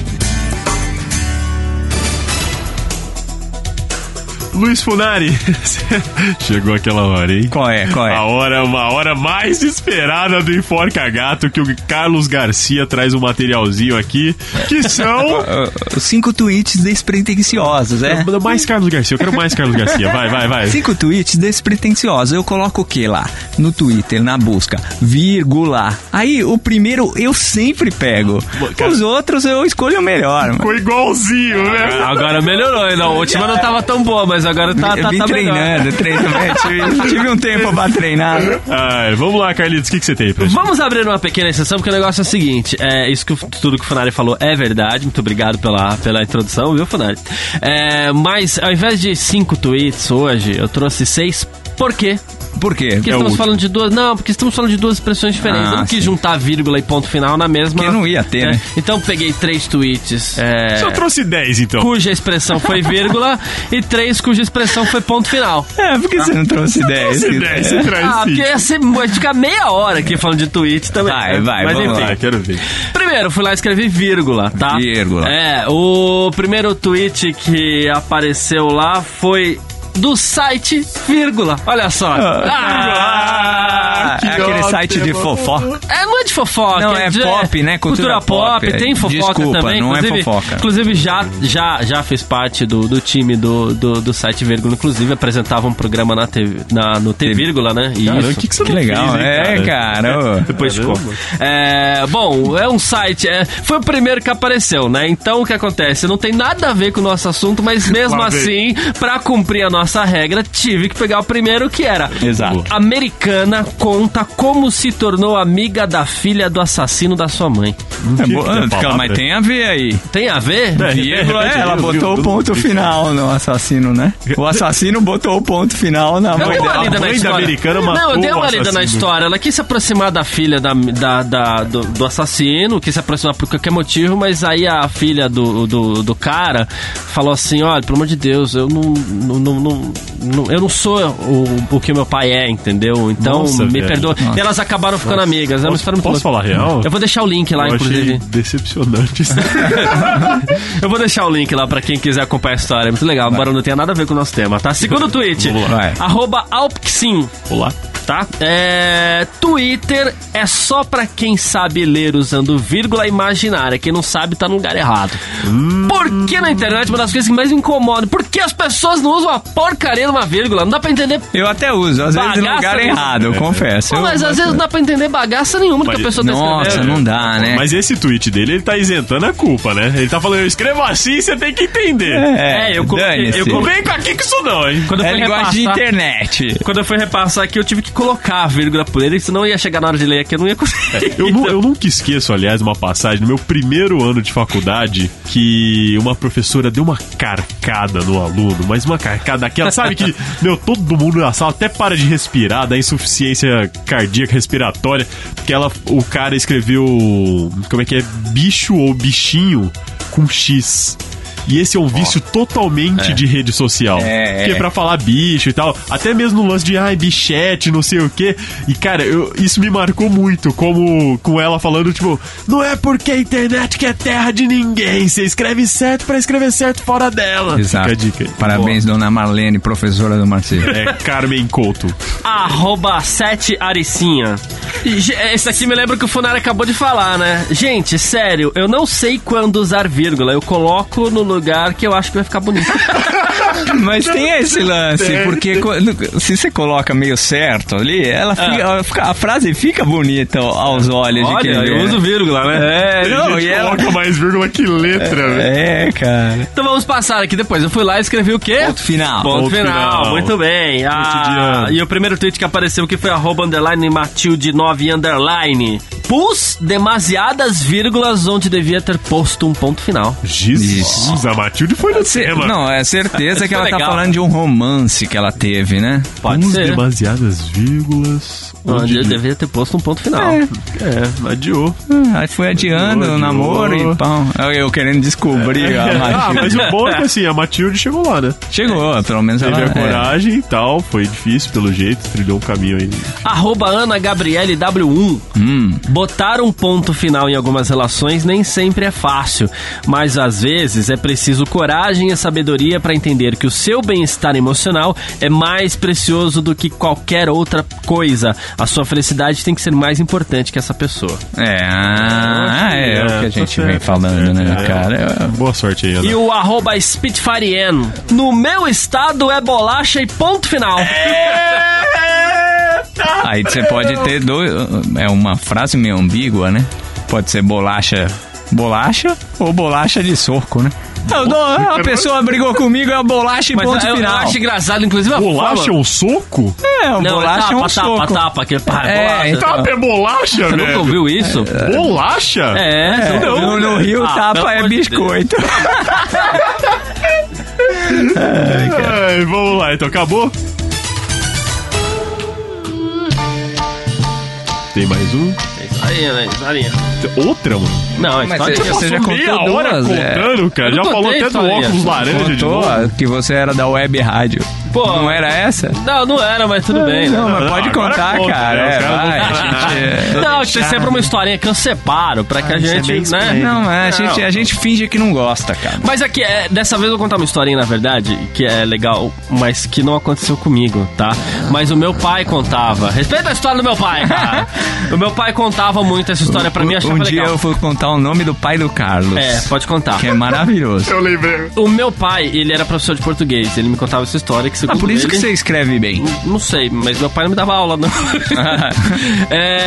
Luiz Funari, <laughs> chegou aquela hora, hein? Qual é? Qual é? A hora, uma hora mais esperada do Enforca Gato, que o Carlos Garcia traz um materialzinho aqui, que são... <laughs> Ah, cinco tweets despretensiosos, é? Mais Carlos Garcia, eu quero mais Carlos Garcia, vai, vai, vai. Cinco tweets despretensiosos. Eu coloco o que lá? No Twitter, na busca? Vírgula. Aí, o primeiro eu sempre pego. cara- Os outros eu escolho o melhor. mano. Ficou igualzinho, né? Agora melhorou, ainda. A última não tava tão boa, mas agora tá, Eu tá, vim tá melhor. treinando, treinando. Tive, tive um tempo pra treinar. Ai, vamos lá, Carlitos, o que, que você tem pra gente? Vamos abrir uma pequena exceção, porque o negócio é o seguinte: é, isso que o- tudo que o Funari falou é verdade. Muito obrigado pela, pela introdução, viu, Funari? É, mas ao invés de cinco tweets hoje, eu trouxe seis. Por quê? Por quê? Porque É estamos falando de duas. Não, porque estamos falando de duas expressões diferentes. Ah, eu não quis sim. juntar vírgula e ponto final na mesma. Porque não ia ter, É, né? Então peguei três tweets. é, Só trouxe 10, então. cuja expressão foi vírgula e três cuja expressão foi ponto final. É, por que você não trouxe ideia? Trouxe 10, você traz Ah, porque ia ser, vai ficar meia hora aqui falando de tweet também. Vai, vai, Mas vamos enfim. Ah, quero ver. Primeiro, fui lá e escrevi vírgula, tá? Vírgula. É, o primeiro tweet que apareceu lá foi do site vírgula. Olha só. Ah, que é aquele site de fofoca. É, não é de fofoca. Não, é pop, né? Cultura pop. pop. Tem fofoca Desculpa, também. não é inclusive, fofoca. Inclusive, já, já, já fez parte do, do time do, do, do site Vírgula. Inclusive, apresentava um programa na TV, na, no T Vírgula, né? Caramba, Isso. o que, que você Que legal, fez, hein, é, cara. <laughs> Depois conto. É, bom, é um site. é, foi o primeiro que apareceu, né? Então o que acontece? Não tem nada a ver com o nosso assunto, mas <laughs> mesmo Lá assim, pra cumprir a nossa regra, tive que pegar o primeiro que era. Exato. Americana conta como se tornou amiga da filha do assassino da sua mãe. É que boa, que é mas tem a ver aí. Tem a ver? É, Vírgula, repete é, ela botou o ponto final no assassino, né? O assassino botou o ponto final na Eu mãe dei uma dela. lida na história. Não, eu dei uma lida na história. Ela quis se aproximar da filha da, da, da- do, do assassino, quis se aproximar por qualquer motivo, mas aí a filha do, do, do cara falou assim: olha, pelo amor de Deus, eu não. não, não, não- eu não sou o, o que meu pai é, entendeu? Então, Nossa, me velho. Perdoa. E elas acabaram ficando amigas. É uma história muito Posso louca. falar real? Eu vou deixar o link lá, Eu achei inclusive. decepcionante isso. <laughs> Eu vou deixar o link lá pra quem quiser acompanhar a história. É muito legal, embora não tenha nada a ver com o nosso tema, tá? Segundo tweet, Vamos lá. Vai. arroba Alpxin, Olá. tá? É, Twitter é só pra quem sabe ler usando vírgula imaginária. Quem não sabe tá no lugar errado. Por que na internet uma das coisas que mais me incomodam? Por que as pessoas não usam a porcaria numa vírgula? Não dá pra entender. Eu até uso, às vezes no Bagaça lugar mesmo. errado, eu confesso. Pô, Eu- mas às vezes não dá pra entender bagaça nenhuma do que a Mas- pessoa tá Nossa, escrevendo. não dá, né? Mas esse tweet dele, ele tá isentando a culpa, né? Ele tá falando, eu escrevo assim, você tem que entender. É, eu coloquei- dane-se. eu Não coloquei- vem com aqui com isso não, hein? Quando eu É fui linguagem de repassar- internet. Quando eu fui repassar aqui, eu tive que colocar a vírgula por ele, senão ia chegar na hora de ler aqui, eu não ia conseguir. Eu, nu- eu nunca esqueço, aliás, uma passagem no meu primeiro ano de faculdade que uma professora deu uma carcada no aluno, mas uma carcada daquela, sabe que, <laughs> meu, todo mundo na sala até para de respirar, da insuficiência cardíaca respiratória, porque ela, o cara escreveu, como é que é, bicho ou bichinho com X. E esse é um vício totalmente de rede social. É, Porque é. pra falar bicho e tal, até mesmo no lance de, ai, bichete, não sei o quê. E, cara, eu- isso me marcou muito, como com ela falando, tipo, não é porque a internet que é terra de ninguém, você escreve certo pra escrever certo fora dela. Exato. Fica a dica aí. Parabéns, dona Marlene, professora do Marcelo. Boa. É Carmen Couto. Arroba 7 Aricinha. Esse aqui me lembra que o Funari acabou de falar, né? Gente, sério, eu não sei quando usar vírgula. Eu coloco no lugar que eu acho que vai ficar bonito. <laughs> Mas tem esse lance, porque se você coloca meio certo ali, ela fica, ela fica- a frase fica bonita aos olhos de quem Olha, eu né? uso vírgula, né? É, Tem não, gente e que ela... coloca mais vírgula que letra, velho. É, cara. Então vamos passar aqui depois. Eu fui lá e escrevi o quê? Ponto final. Ponto, Ponto final. final. Muito bem. Ah, e o primeiro tweet que apareceu aqui foi arroba underline Matilde 9 underline. Pus demasiadas vírgulas onde devia ter posto um ponto final. Jesus, a Matilde foi no tema. Não, é certeza que ela tá Legal. falando de um romance que ela teve, né? Pode Uns ser. demasiadas vírgulas. Onde Onde devia ter posto um ponto final. É. É, adiou. Aí foi adiando Adiou, o namoro adiou. e pão. Eu querendo descobrir a <laughs> Ah, Matilde. mas o bom é que assim, a Matilde chegou lá, né? Chegou, pelo menos Teve ela... a é. coragem e tal, foi difícil pelo jeito, trilhou um caminho aí. Arroba Ana Gabriele W1. Hum, Botar um ponto final em algumas relações nem sempre é fácil, mas às vezes é preciso coragem e sabedoria para entender que o seu bem-estar emocional é mais precioso do que qualquer outra coisa. A sua felicidade tem que ser mais importante que essa pessoa. é, ah, é, é o que a gente certo, vem falando, né, é. cara? Boa sorte aí. E o arroba Spitfire N. No meu estado é bolacha e ponto final. Aí você pode ter dois. É uma frase meio ambígua, né? Pode ser bolacha. Bolacha ou bolacha de soco, né? Eu dou, a pessoa brigou comigo, é bolacha e Mas ponto eu, eu final. acho engraçado, inclusive, a Bolacha é um soco? É, um Não, bolacha tapa, é um tapa, soco. tapa, aquele pá, É, bolacha. então. Tapa é bolacha, Você nunca ouviu isso? Bolacha? É, nunca No, ouviu? no Rio, Ah, tapa é biscoito. Ai, vamos lá, então acabou? Tem mais um? É aí, né? Outra, mano? Não, a Mas história você- que eu você já contou hora duas, é. contando, cara. Eu Já não falou contei até do historinha. óculos laranja de Contou novo. que você era da web rádio. Pô, Não era essa? Não, não era, mas tudo bem. né? Não, mas pode agora contar, conta, cara. né? Os É, caras vai, vão- gente- Não, tem sempre uma historinha que eu separo pra que a é gente, né? Não, mas a gente, a gente finge que não gosta, cara. Mas aqui, é, dessa vez eu vou contar uma historinha, na verdade, que é legal, mas que não aconteceu comigo, tá? Mas o meu pai contava. Respeita a história do meu pai, cara. <laughs> o meu pai contava muito essa história pra mim, achava um dia legal. eu vou contar o nome do pai do Carlos. É, pode contar. Que é maravilhoso. Eu lembrei. O meu pai, ele era professor de português, ele me contava essa história que Ah, segundo por isso que ele- você escreve bem. Não sei, mas meu pai não me dava aula, não. <laughs> <laughs> é,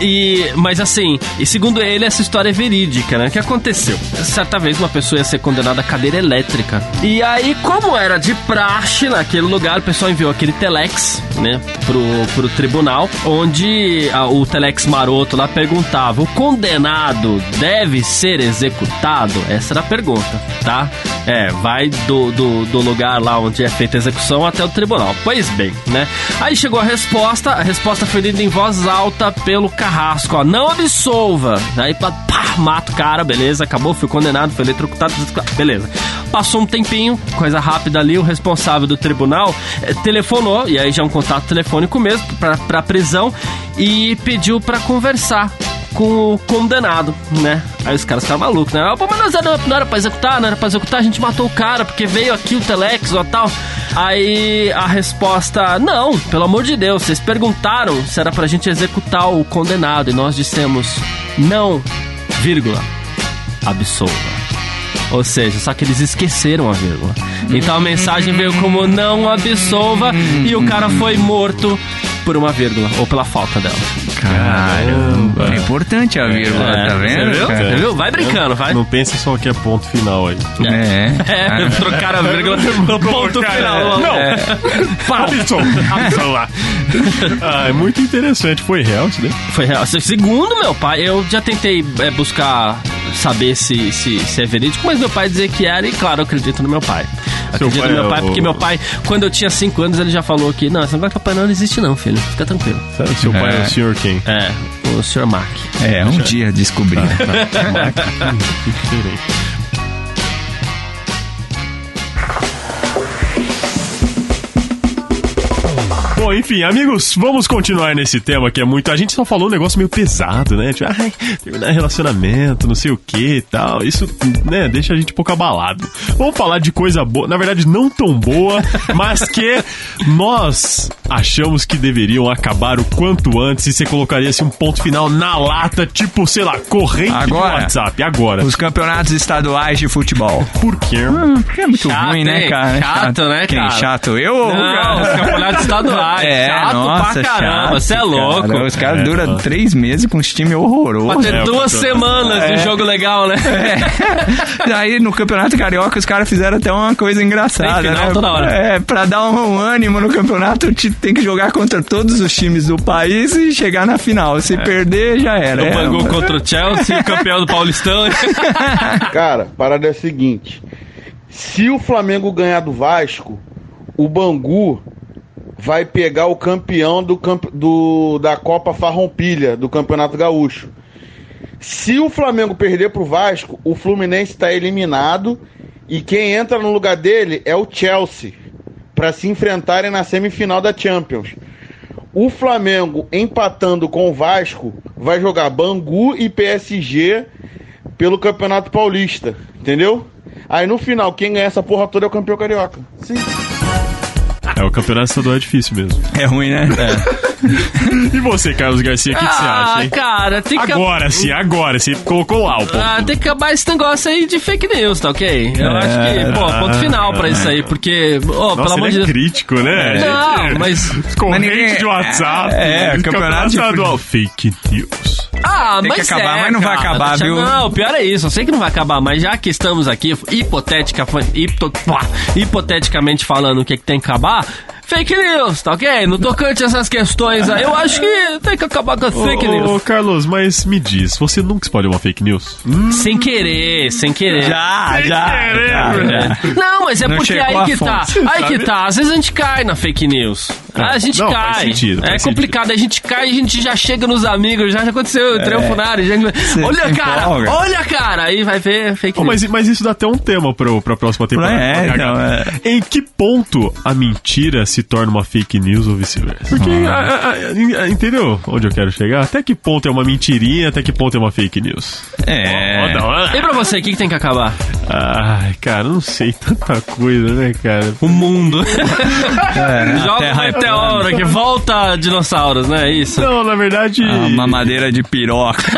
e, mas assim, e segundo ele, essa história é verídica, né? O que aconteceu? Certa vez uma pessoa ia ser condenada à cadeira elétrica. E aí, como era de praxe naquele lugar, o pessoal enviou aquele telex, né, pro, pro tribunal, onde a- o telex maroto lá perguntava: o condenado deve ser executado? Essa era a pergunta, tá? É, vai do, do, do lugar lá onde é feita a execução até o tribunal. Pois bem, né? Aí chegou a resposta, a resposta foi lida em voz alta pelo carrasco, ó, não absolva. Aí pá, pá, mata o cara, beleza, acabou, fui condenado, foi eletrocutado, beleza. Passou um tempinho, coisa rápida ali, o responsável do tribunal eh, telefonou, e aí já é um contato telefônico mesmo, pra, pra prisão, e pediu pra conversar com o condenado, né? Aí os caras ficaram malucos, né? Pô, mas não não era pra executar, não era pra executar, a gente matou o cara porque veio aqui o Telex ou tal. Aí a resposta, não, pelo amor de Deus, vocês perguntaram se era pra gente executar o condenado e nós dissemos, não, vírgula, absolva. Ou seja, só que eles esqueceram a vírgula. Então a mensagem veio como não absolva e o cara foi morto por uma vírgula ou pela falta dela. Caramba. É importante a vírgula, É, tá vendo? Você viu? cara? Você viu? Vai brincando, vai. Não pensa só que é ponto final aí. É. É, <laughs> <laughs> trocaram a vírgula no ponto final. Não. É. <laughs> Pau. Absolva. ah, é muito interessante. Foi real isso daí? Foi real. Segundo meu pai, eu já tentei é, buscar saber se, se, se é verídico, mas meu pai dizia que era, e claro, eu acredito no meu pai. Seu Acredito pai no meu é pai, o- porque meu pai, quando eu tinha 5 anos, ele já falou que, não, esse negócio de Papai Noel não existe não, filho. Fica tranquilo. Sabe, seu pai é É. o senhor quem? É, o Sr. Mac. É, um dia descobri. <laughs> Que diferente. Bom, enfim, amigos, vamos continuar nesse tema que é muito. A gente só falou um negócio meio pesado, né? Tipo, ai, terminar relacionamento, não sei o que e tal. Isso, né, deixa a gente um pouco abalado. Vamos falar de coisa boa, na verdade, não tão boa, <laughs> mas que nós achamos que deveriam acabar o quanto antes e você colocaria assim um ponto final na lata, tipo, sei lá, corrente Agora. de WhatsApp. Agora. Os campeonatos estaduais de futebol. Por quê? Porque é muito Chato, ruim, né, cara? Chato, né, Quem cara? chato? Eu ou o os campeonatos estaduais. É, chato nossa, pra caramba, chato, você é louco. cara. Os caras É, duram três meses com os times Pra horrorosos. ter É, duas o semanas de jogo legal, né? É. <laughs> Aí no Campeonato Carioca os caras fizeram até uma coisa engraçada, Tem final né? toda hora. É, pra dar um, ânimo no campeonato, te- tem que jogar contra todos os times do país e chegar na final. Se perder, já era. O É, Bangu contra o Chelsea, <laughs> campeão do Paulistão. <laughs> Cara, a parada é a seguinte: se o Flamengo ganhar do Vasco, o Bangu vai pegar o campeão do, do- da Copa Farroupilha, do Campeonato Gaúcho. Se o Flamengo perder pro Vasco, o Fluminense está eliminado e quem entra no lugar dele é o Chelsea para se enfrentarem na semifinal da Champions. O Flamengo empatando com o Vasco vai jogar Bangu e PSG pelo Campeonato Paulista, entendeu? Aí no final, quem ganha essa porra toda é o campeão carioca. Sim. É, o campeonato estadual é difícil mesmo. é ruim, né? <laughs> <laughs> E você, Carlos Garcia, o que, que você ah, acha, hein? cara, tem que... Agora sim, agora. Você colocou lá o ponto. Ah, tem que acabar esse negócio aí de fake news, tá ok? Eu acho que, pô, ponto final pra isso aí, porque, oh, Nossa, pelo amor ele de é Deus. crítico, né? Não, mas. Corrente Mas ninguém- de WhatsApp. É, é, campeonato de estadual. Fake news. Ah, Tem que mas acabar, é, mas não vai cara, acabar, deixa- viu? Não, o pior é isso. Eu sei que não vai acabar, mas já que estamos aqui, hipotética, hipoteticamente falando o que, que tem que acabar, fake news, tá ok? No tocante a essas questões aí, eu acho que tem que acabar com a fake news. ô, Carlos, mas me diz, você nunca espalhou uma fake news? Sem querer, sem querer. Já, já. querer, já, já. Não, mas é Não porque chegou aí que tá. fonte, Aí que tá. Às vezes a gente cai na fake news. a gente Não, cai. faz sentido, é faz complicado, a gente cai e a gente já chega nos amigos, já, já aconteceu, eu entrei um Funari, já... olha cara, empolga. olha cara, aí vai ver fake Pô, news. mas, mas isso dá até um tema pro, pra próxima temporada. É, então, cagar. Em que ponto a mentira se torna uma fake news ou vice-versa? Porque, Ah. a- a- a- entendeu onde eu quero chegar? Até que ponto é uma mentirinha, até que ponto é uma fake news? É. Hora. E pra você, o que, que tem que acabar? Ai, cara, não sei tanta coisa, né, cara? O mundo. <laughs> É, a Joga terra um é meteoro que volta dinossauros, né? É isso. Não, na verdade. Ah, uma madeira de piroca. <laughs>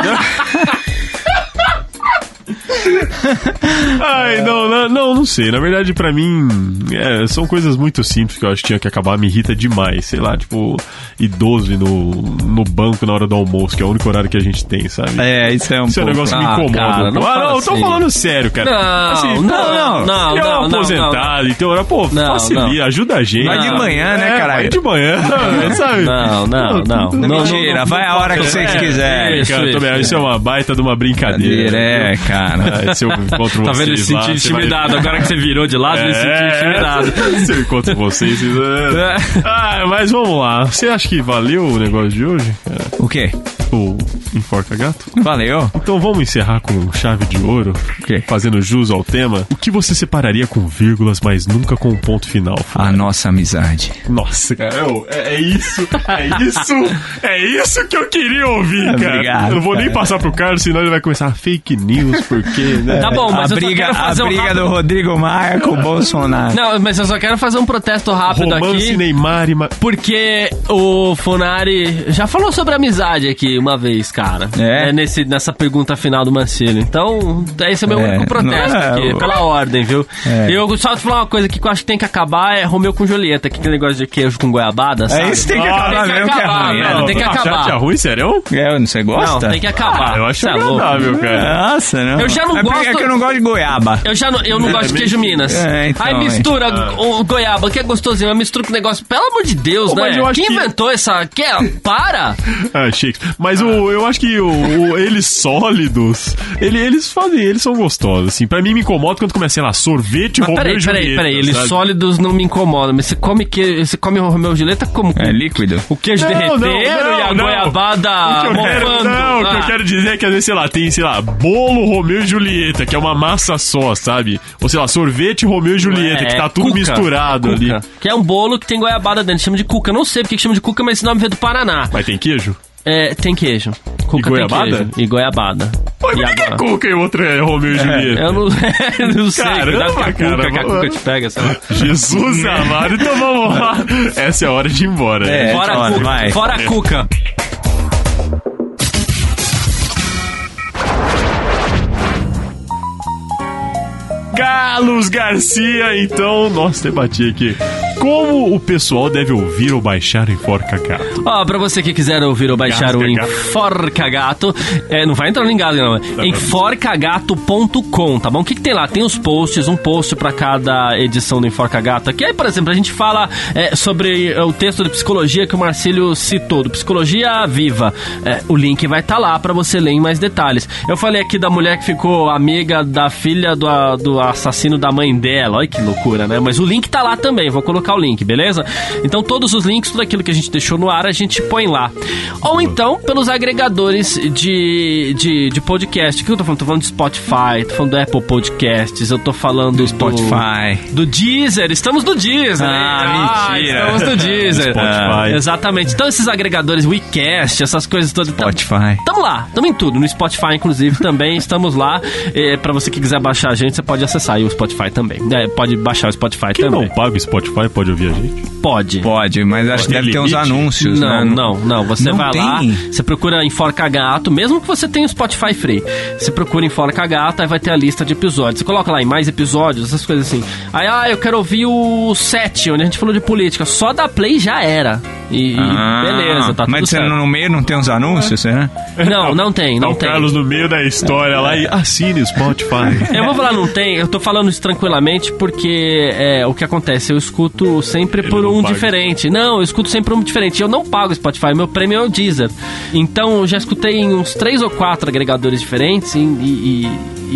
<laughs> Ai, não, não, não, não sei. Na verdade, pra mim, é, são coisas muito simples que eu acho que tinha que acabar. Me irrita demais. Sei lá, tipo, idoso no, no banco na hora do almoço, que é o único horário que a gente tem, sabe? É, isso é um Isso é um negócio que me Ah, incomoda. cara, um não ah, não, eu tô assim. falando sério, cara. Não, Assim, não, não, não, é um não, não, aposentado, então era, pô, Não, facilita, ajuda a gente. Vai de manhã, né, É, caralho? Vai de manhã, <laughs> sabe? Não, não, não. não, Mentira, não, vai a hora que vocês É, é, cara, isso. isso é uma baita de uma brincadeira. É, cara. Ah, se eu <laughs> encontro Tá vendo? Ele vocês se sentiu você vai- intimidado. Agora que você virou de lado, ele se sentiu intimidado. <laughs> Se eu encontro vocês, vocês... É. Ah, mas vamos lá. Você acha que valeu o negócio de hoje, cara? O quê? O Enforca Gato? Valeu. Então vamos encerrar com chave de ouro, quê? fazendo jus ao tema. O que você separaria com vírgulas, mas nunca com um ponto final? A nossa amizade. Nossa, cara, é, é isso, é isso, é isso que eu queria ouvir, <laughs> cara. Obrigado, eu não vou nem cara. passar pro Carlos, senão ele vai começar fake news, porque, né? Tá bom, mas a eu só briga, quero a fazer um briga rápido... do Rodrigo Maia com o Bolsonaro. Não, mas eu só quero fazer um protesto rápido Romance, aqui. Neymar e... Ma... Porque o Funari já falou sobre amizade aqui uma vez, cara. É? nesse, nessa pergunta final do Mancini. Então, esse é o meu É, único protesto não é, aqui, o- pela ordem, viu? É. E eu só te falar uma coisa aqui que eu acho que tem que acabar é Romeu com Julieta, que tem negócio de queijo com goiabada, sabe? É isso tem que Ah, acabar tem que mesmo, que é acabar, ruim. velho, né? tem que Ah, você acabar. acha ruim, sério? É, você gosta? Não, tem que acabar. Ah, eu acho Cê é louco. agradável, cara. Nossa, não. Eu já não é porque gosto- É que eu não gosto de goiaba. Eu já não, eu não É, gosto de é queijo Minas. É, então, Aí é. mistura o goiaba, que é gostosinho, aí mistura com o negócio. Pelo amor de Deus, Pô, né? eu Quem que- inventou essa. Que é? Para! <laughs> Ah, Shakespeare. Mas o, eu acho que o, o- eles sólidos, ele- eles fazem, eles são gostosos, assim. Pra mim me incomoda quando começa, sei lá, sorvete, Mas Romeu peraí, e peraí, Julieta, peraí. Eles sabe? sólidos não me incomodam, mas você come, que, você come o Romeu e Julieta como? É líquido. O queijo derreteiro e a não. goiabada O que eu quero, mofando. não, o que eu Ah. quero dizer é que às vezes, sei lá, tem, sei lá, bolo Romeu e Julieta, que é uma massa só, sabe? Ou sei lá, sorvete Romeu e Julieta, É, que tá tudo cuca, misturado cuca. ali. Que é um bolo que tem goiabada dentro, chama de cuca. Não sei porque que chama de cuca, mas esse nome veio do Paraná. Mas tem queijo? É, tem queijo. Cuca E tem goiabada? queijo. E goiabada. Pô, por E que, é cuca e outra é Romeu e Julieta? Eu não, <laughs> não sei, Caramba, cuca, cara, que a cuca te pega, sei lá. Jesus amado, então vamos lá. <laughs> Essa é a hora de ir embora. É. né? Fora a Bora, cuca. vai. Fora a cuca. Carlos Garcia, então, nossa, debati aqui. Como o pessoal deve ouvir ou baixar o Enforca Gato? Ó, pra você que quiser ouvir ou baixar o Gato. Enforca Gato, é, não vai entrar no engasgo não, é enforcagato.com, tá bom? O que, que tem lá? Tem os posts, um post pra cada edição do Enforca Gato. Aqui, aí, por exemplo, a gente fala é, sobre é, o texto de psicologia que o Marcílio citou, do Psicologia Viva. É, o link vai estar lá pra você ler em mais detalhes. Eu falei aqui da mulher que ficou amiga da filha do, do assassino da mãe dela. Olha que loucura, né? Mas o link tá lá também, vou colocar o link, beleza? Então todos os links, tudo aquilo que a gente deixou no ar, a gente põe lá. Ou então pelos agregadores de, de, de podcast. O que eu tô falando? Tô falando de Spotify, tô falando do Apple Podcasts, eu tô falando do Spotify. Do Deezer, estamos no Deezer. Ah, hein? mentira. estamos no Deezer. <laughs> Spotify. Ah, exatamente. Então esses agregadores, WeCast, essas coisas todas. tam- Spotify. Tamo lá, tamo em tudo. No Spotify, inclusive, também estamos lá. É, pra você que quiser baixar a gente, você pode acessar aí o Spotify também. É, pode baixar o Spotify Quem também. não paga o Spotify pode ouvir a gente? Pode. Pode, mas acho que Tem deve ter uns limite? anúncios, Não, né? não, não. Você Não vai lá, tem? você procura Enforca Gato, mesmo que você tenha o Spotify Free. Você procura Enforca Gato, aí vai ter a lista de episódios. Você coloca lá em mais episódios, essas coisas assim. Aí, ah, eu quero ouvir o 7, onde a gente falou de política. Só da Play já era. E, e Ah, beleza, tá Mas tudo você certo. no meio não tem uns anúncios, né? Não, não tem, Tá não o tem. Carlos no meio da história lá e assine o Spotify. Eu vou falar não tem, eu tô falando isso tranquilamente porque é, o que acontece, eu escuto sempre Ele por não um paga. diferente. Não, eu escuto sempre por um diferente. Eu não pago Spotify, meu prêmio é o Deezer. Então eu já escutei em uns três ou quatro agregadores diferentes e, e-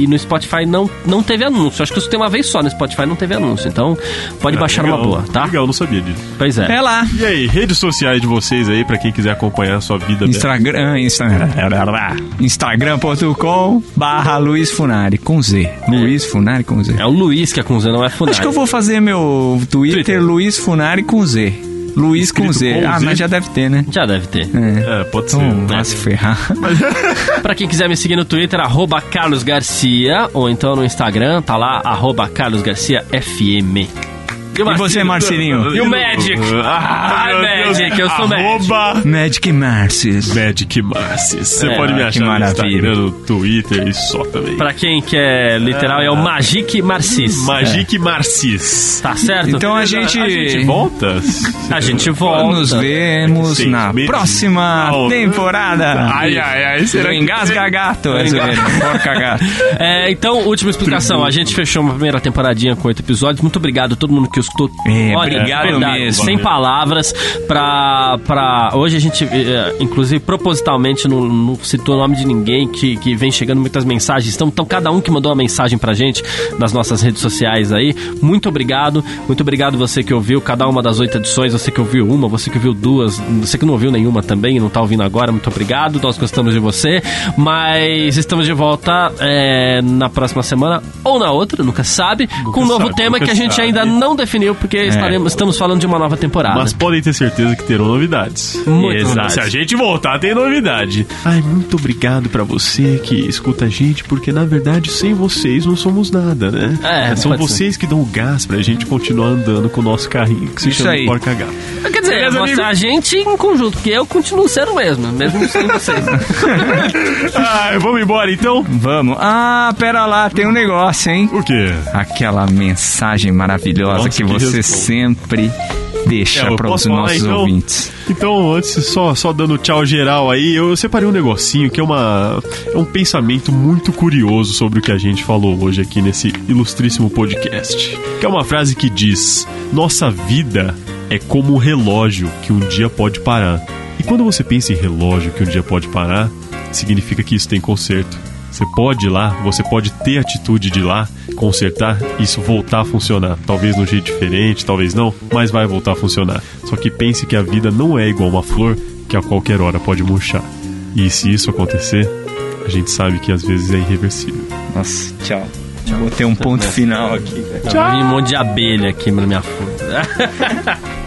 e- no Spotify não, não teve anúncio. Acho que isso tem uma vez só no Spotify, não teve anúncio. Então, pode Ah, baixar legal. numa boa, tá? Legal, não sabia disso. Pois é. É lá. E aí, redes sociais de vocês aí, pra quem quiser acompanhar a sua vida. Instagram, Instagram, instagram.com barra Luiz Funari, com Z. Luiz Funari com Z. É o Luiz que é com Z, não é Funari. Acho que eu vou fazer meu Twitter, Twitter. Luiz Funari com Z. Luiz com Z. Com ah, Z? mas já deve ter, né? Já deve ter. É. É, pode ser. Então, vai se ferrar. <laughs> Pra quem quiser me seguir no Twitter, arroba Carlos Garcia, ou então no Instagram, tá lá, arroba Carlos Garcia FM. E você, Marcelinho? E o Magic? Ah, Ai. Magic, eu sou Magic. Arroba Magic Marcis. Magic Marcis. Você É, pode me achar no. Instagram, no Twitter e só também. Pra quem quer literal, é o Magic Marcis. Magic Marcis. Tá certo? Então a gente... A gente volta? A gente volta. Nos vemos na meses. próxima Não. temporada. Ai, ai, ai, será que- Engasga Gato. É zoeira. Porca gato. É, então, última explicação. A gente fechou uma primeira temporadinha com oito episódios. Muito obrigado a todo mundo que É, obrigado mesmo. Sem palavras. Pra, pra... Hoje a gente, eh, inclusive, propositalmente não, não citou o nome de ninguém que, que vem chegando muitas mensagens. Então, então, cada um que mandou uma mensagem pra gente nas nossas redes sociais aí. Muito obrigado. Muito obrigado você que ouviu cada uma das oito edições. Você que ouviu uma, você que ouviu duas, você que não ouviu nenhuma também, não tá ouvindo agora. Muito obrigado. Nós gostamos de você. Mas estamos de volta eh, na próxima semana ou na outra, nunca sabe, com um novo sabe, tema nunca que a gente sabe. ainda não definiu, porque estaremos, estamos falando de uma nova temporada. Mas podem ter certeza que terão novidades. Muito Exato. novidades. Se a gente voltar, tem novidade. Ai, muito obrigado pra você que escuta a gente, porque na verdade, sem vocês não somos nada, né? É, São pode vocês que dão o gás pra gente continuar andando com o nosso carrinho, que se Isso chama aí. Porca Gato. Quer dizer, Beleza, você- amigo? a gente em conjunto, porque eu continuo sendo o mesmo, mesmo sem vocês. Ai, <laughs> vamos embora então? Vamos. Ah, pera lá, tem um negócio, hein? O quê? Aquela mensagem maravilhosa Nossa, que que você sempre deixa É, para os nossos então? ouvintes. Então, antes, só, só dando tchau geral aí, eu separei um negocinho que é, uma, é um pensamento muito curioso sobre o que a gente falou hoje aqui nesse ilustríssimo podcast. Que é uma frase que diz: Nossa vida é como um relógio que um dia pode parar. E quando você pensa em relógio que um dia pode parar, significa que isso tem conserto. Você pode ir lá, você pode ter atitude de ir lá, consertar, isso voltar a funcionar. Talvez de um jeito diferente, talvez não, mas vai voltar a funcionar. Só que pense que a vida não é igual uma flor que a qualquer hora pode murchar. E se isso acontecer, a gente sabe que às vezes é irreversível. Nossa, tchau. Vou ter um ponto final aqui. Já vi um monte de abelha aqui na minha fruta. <laughs>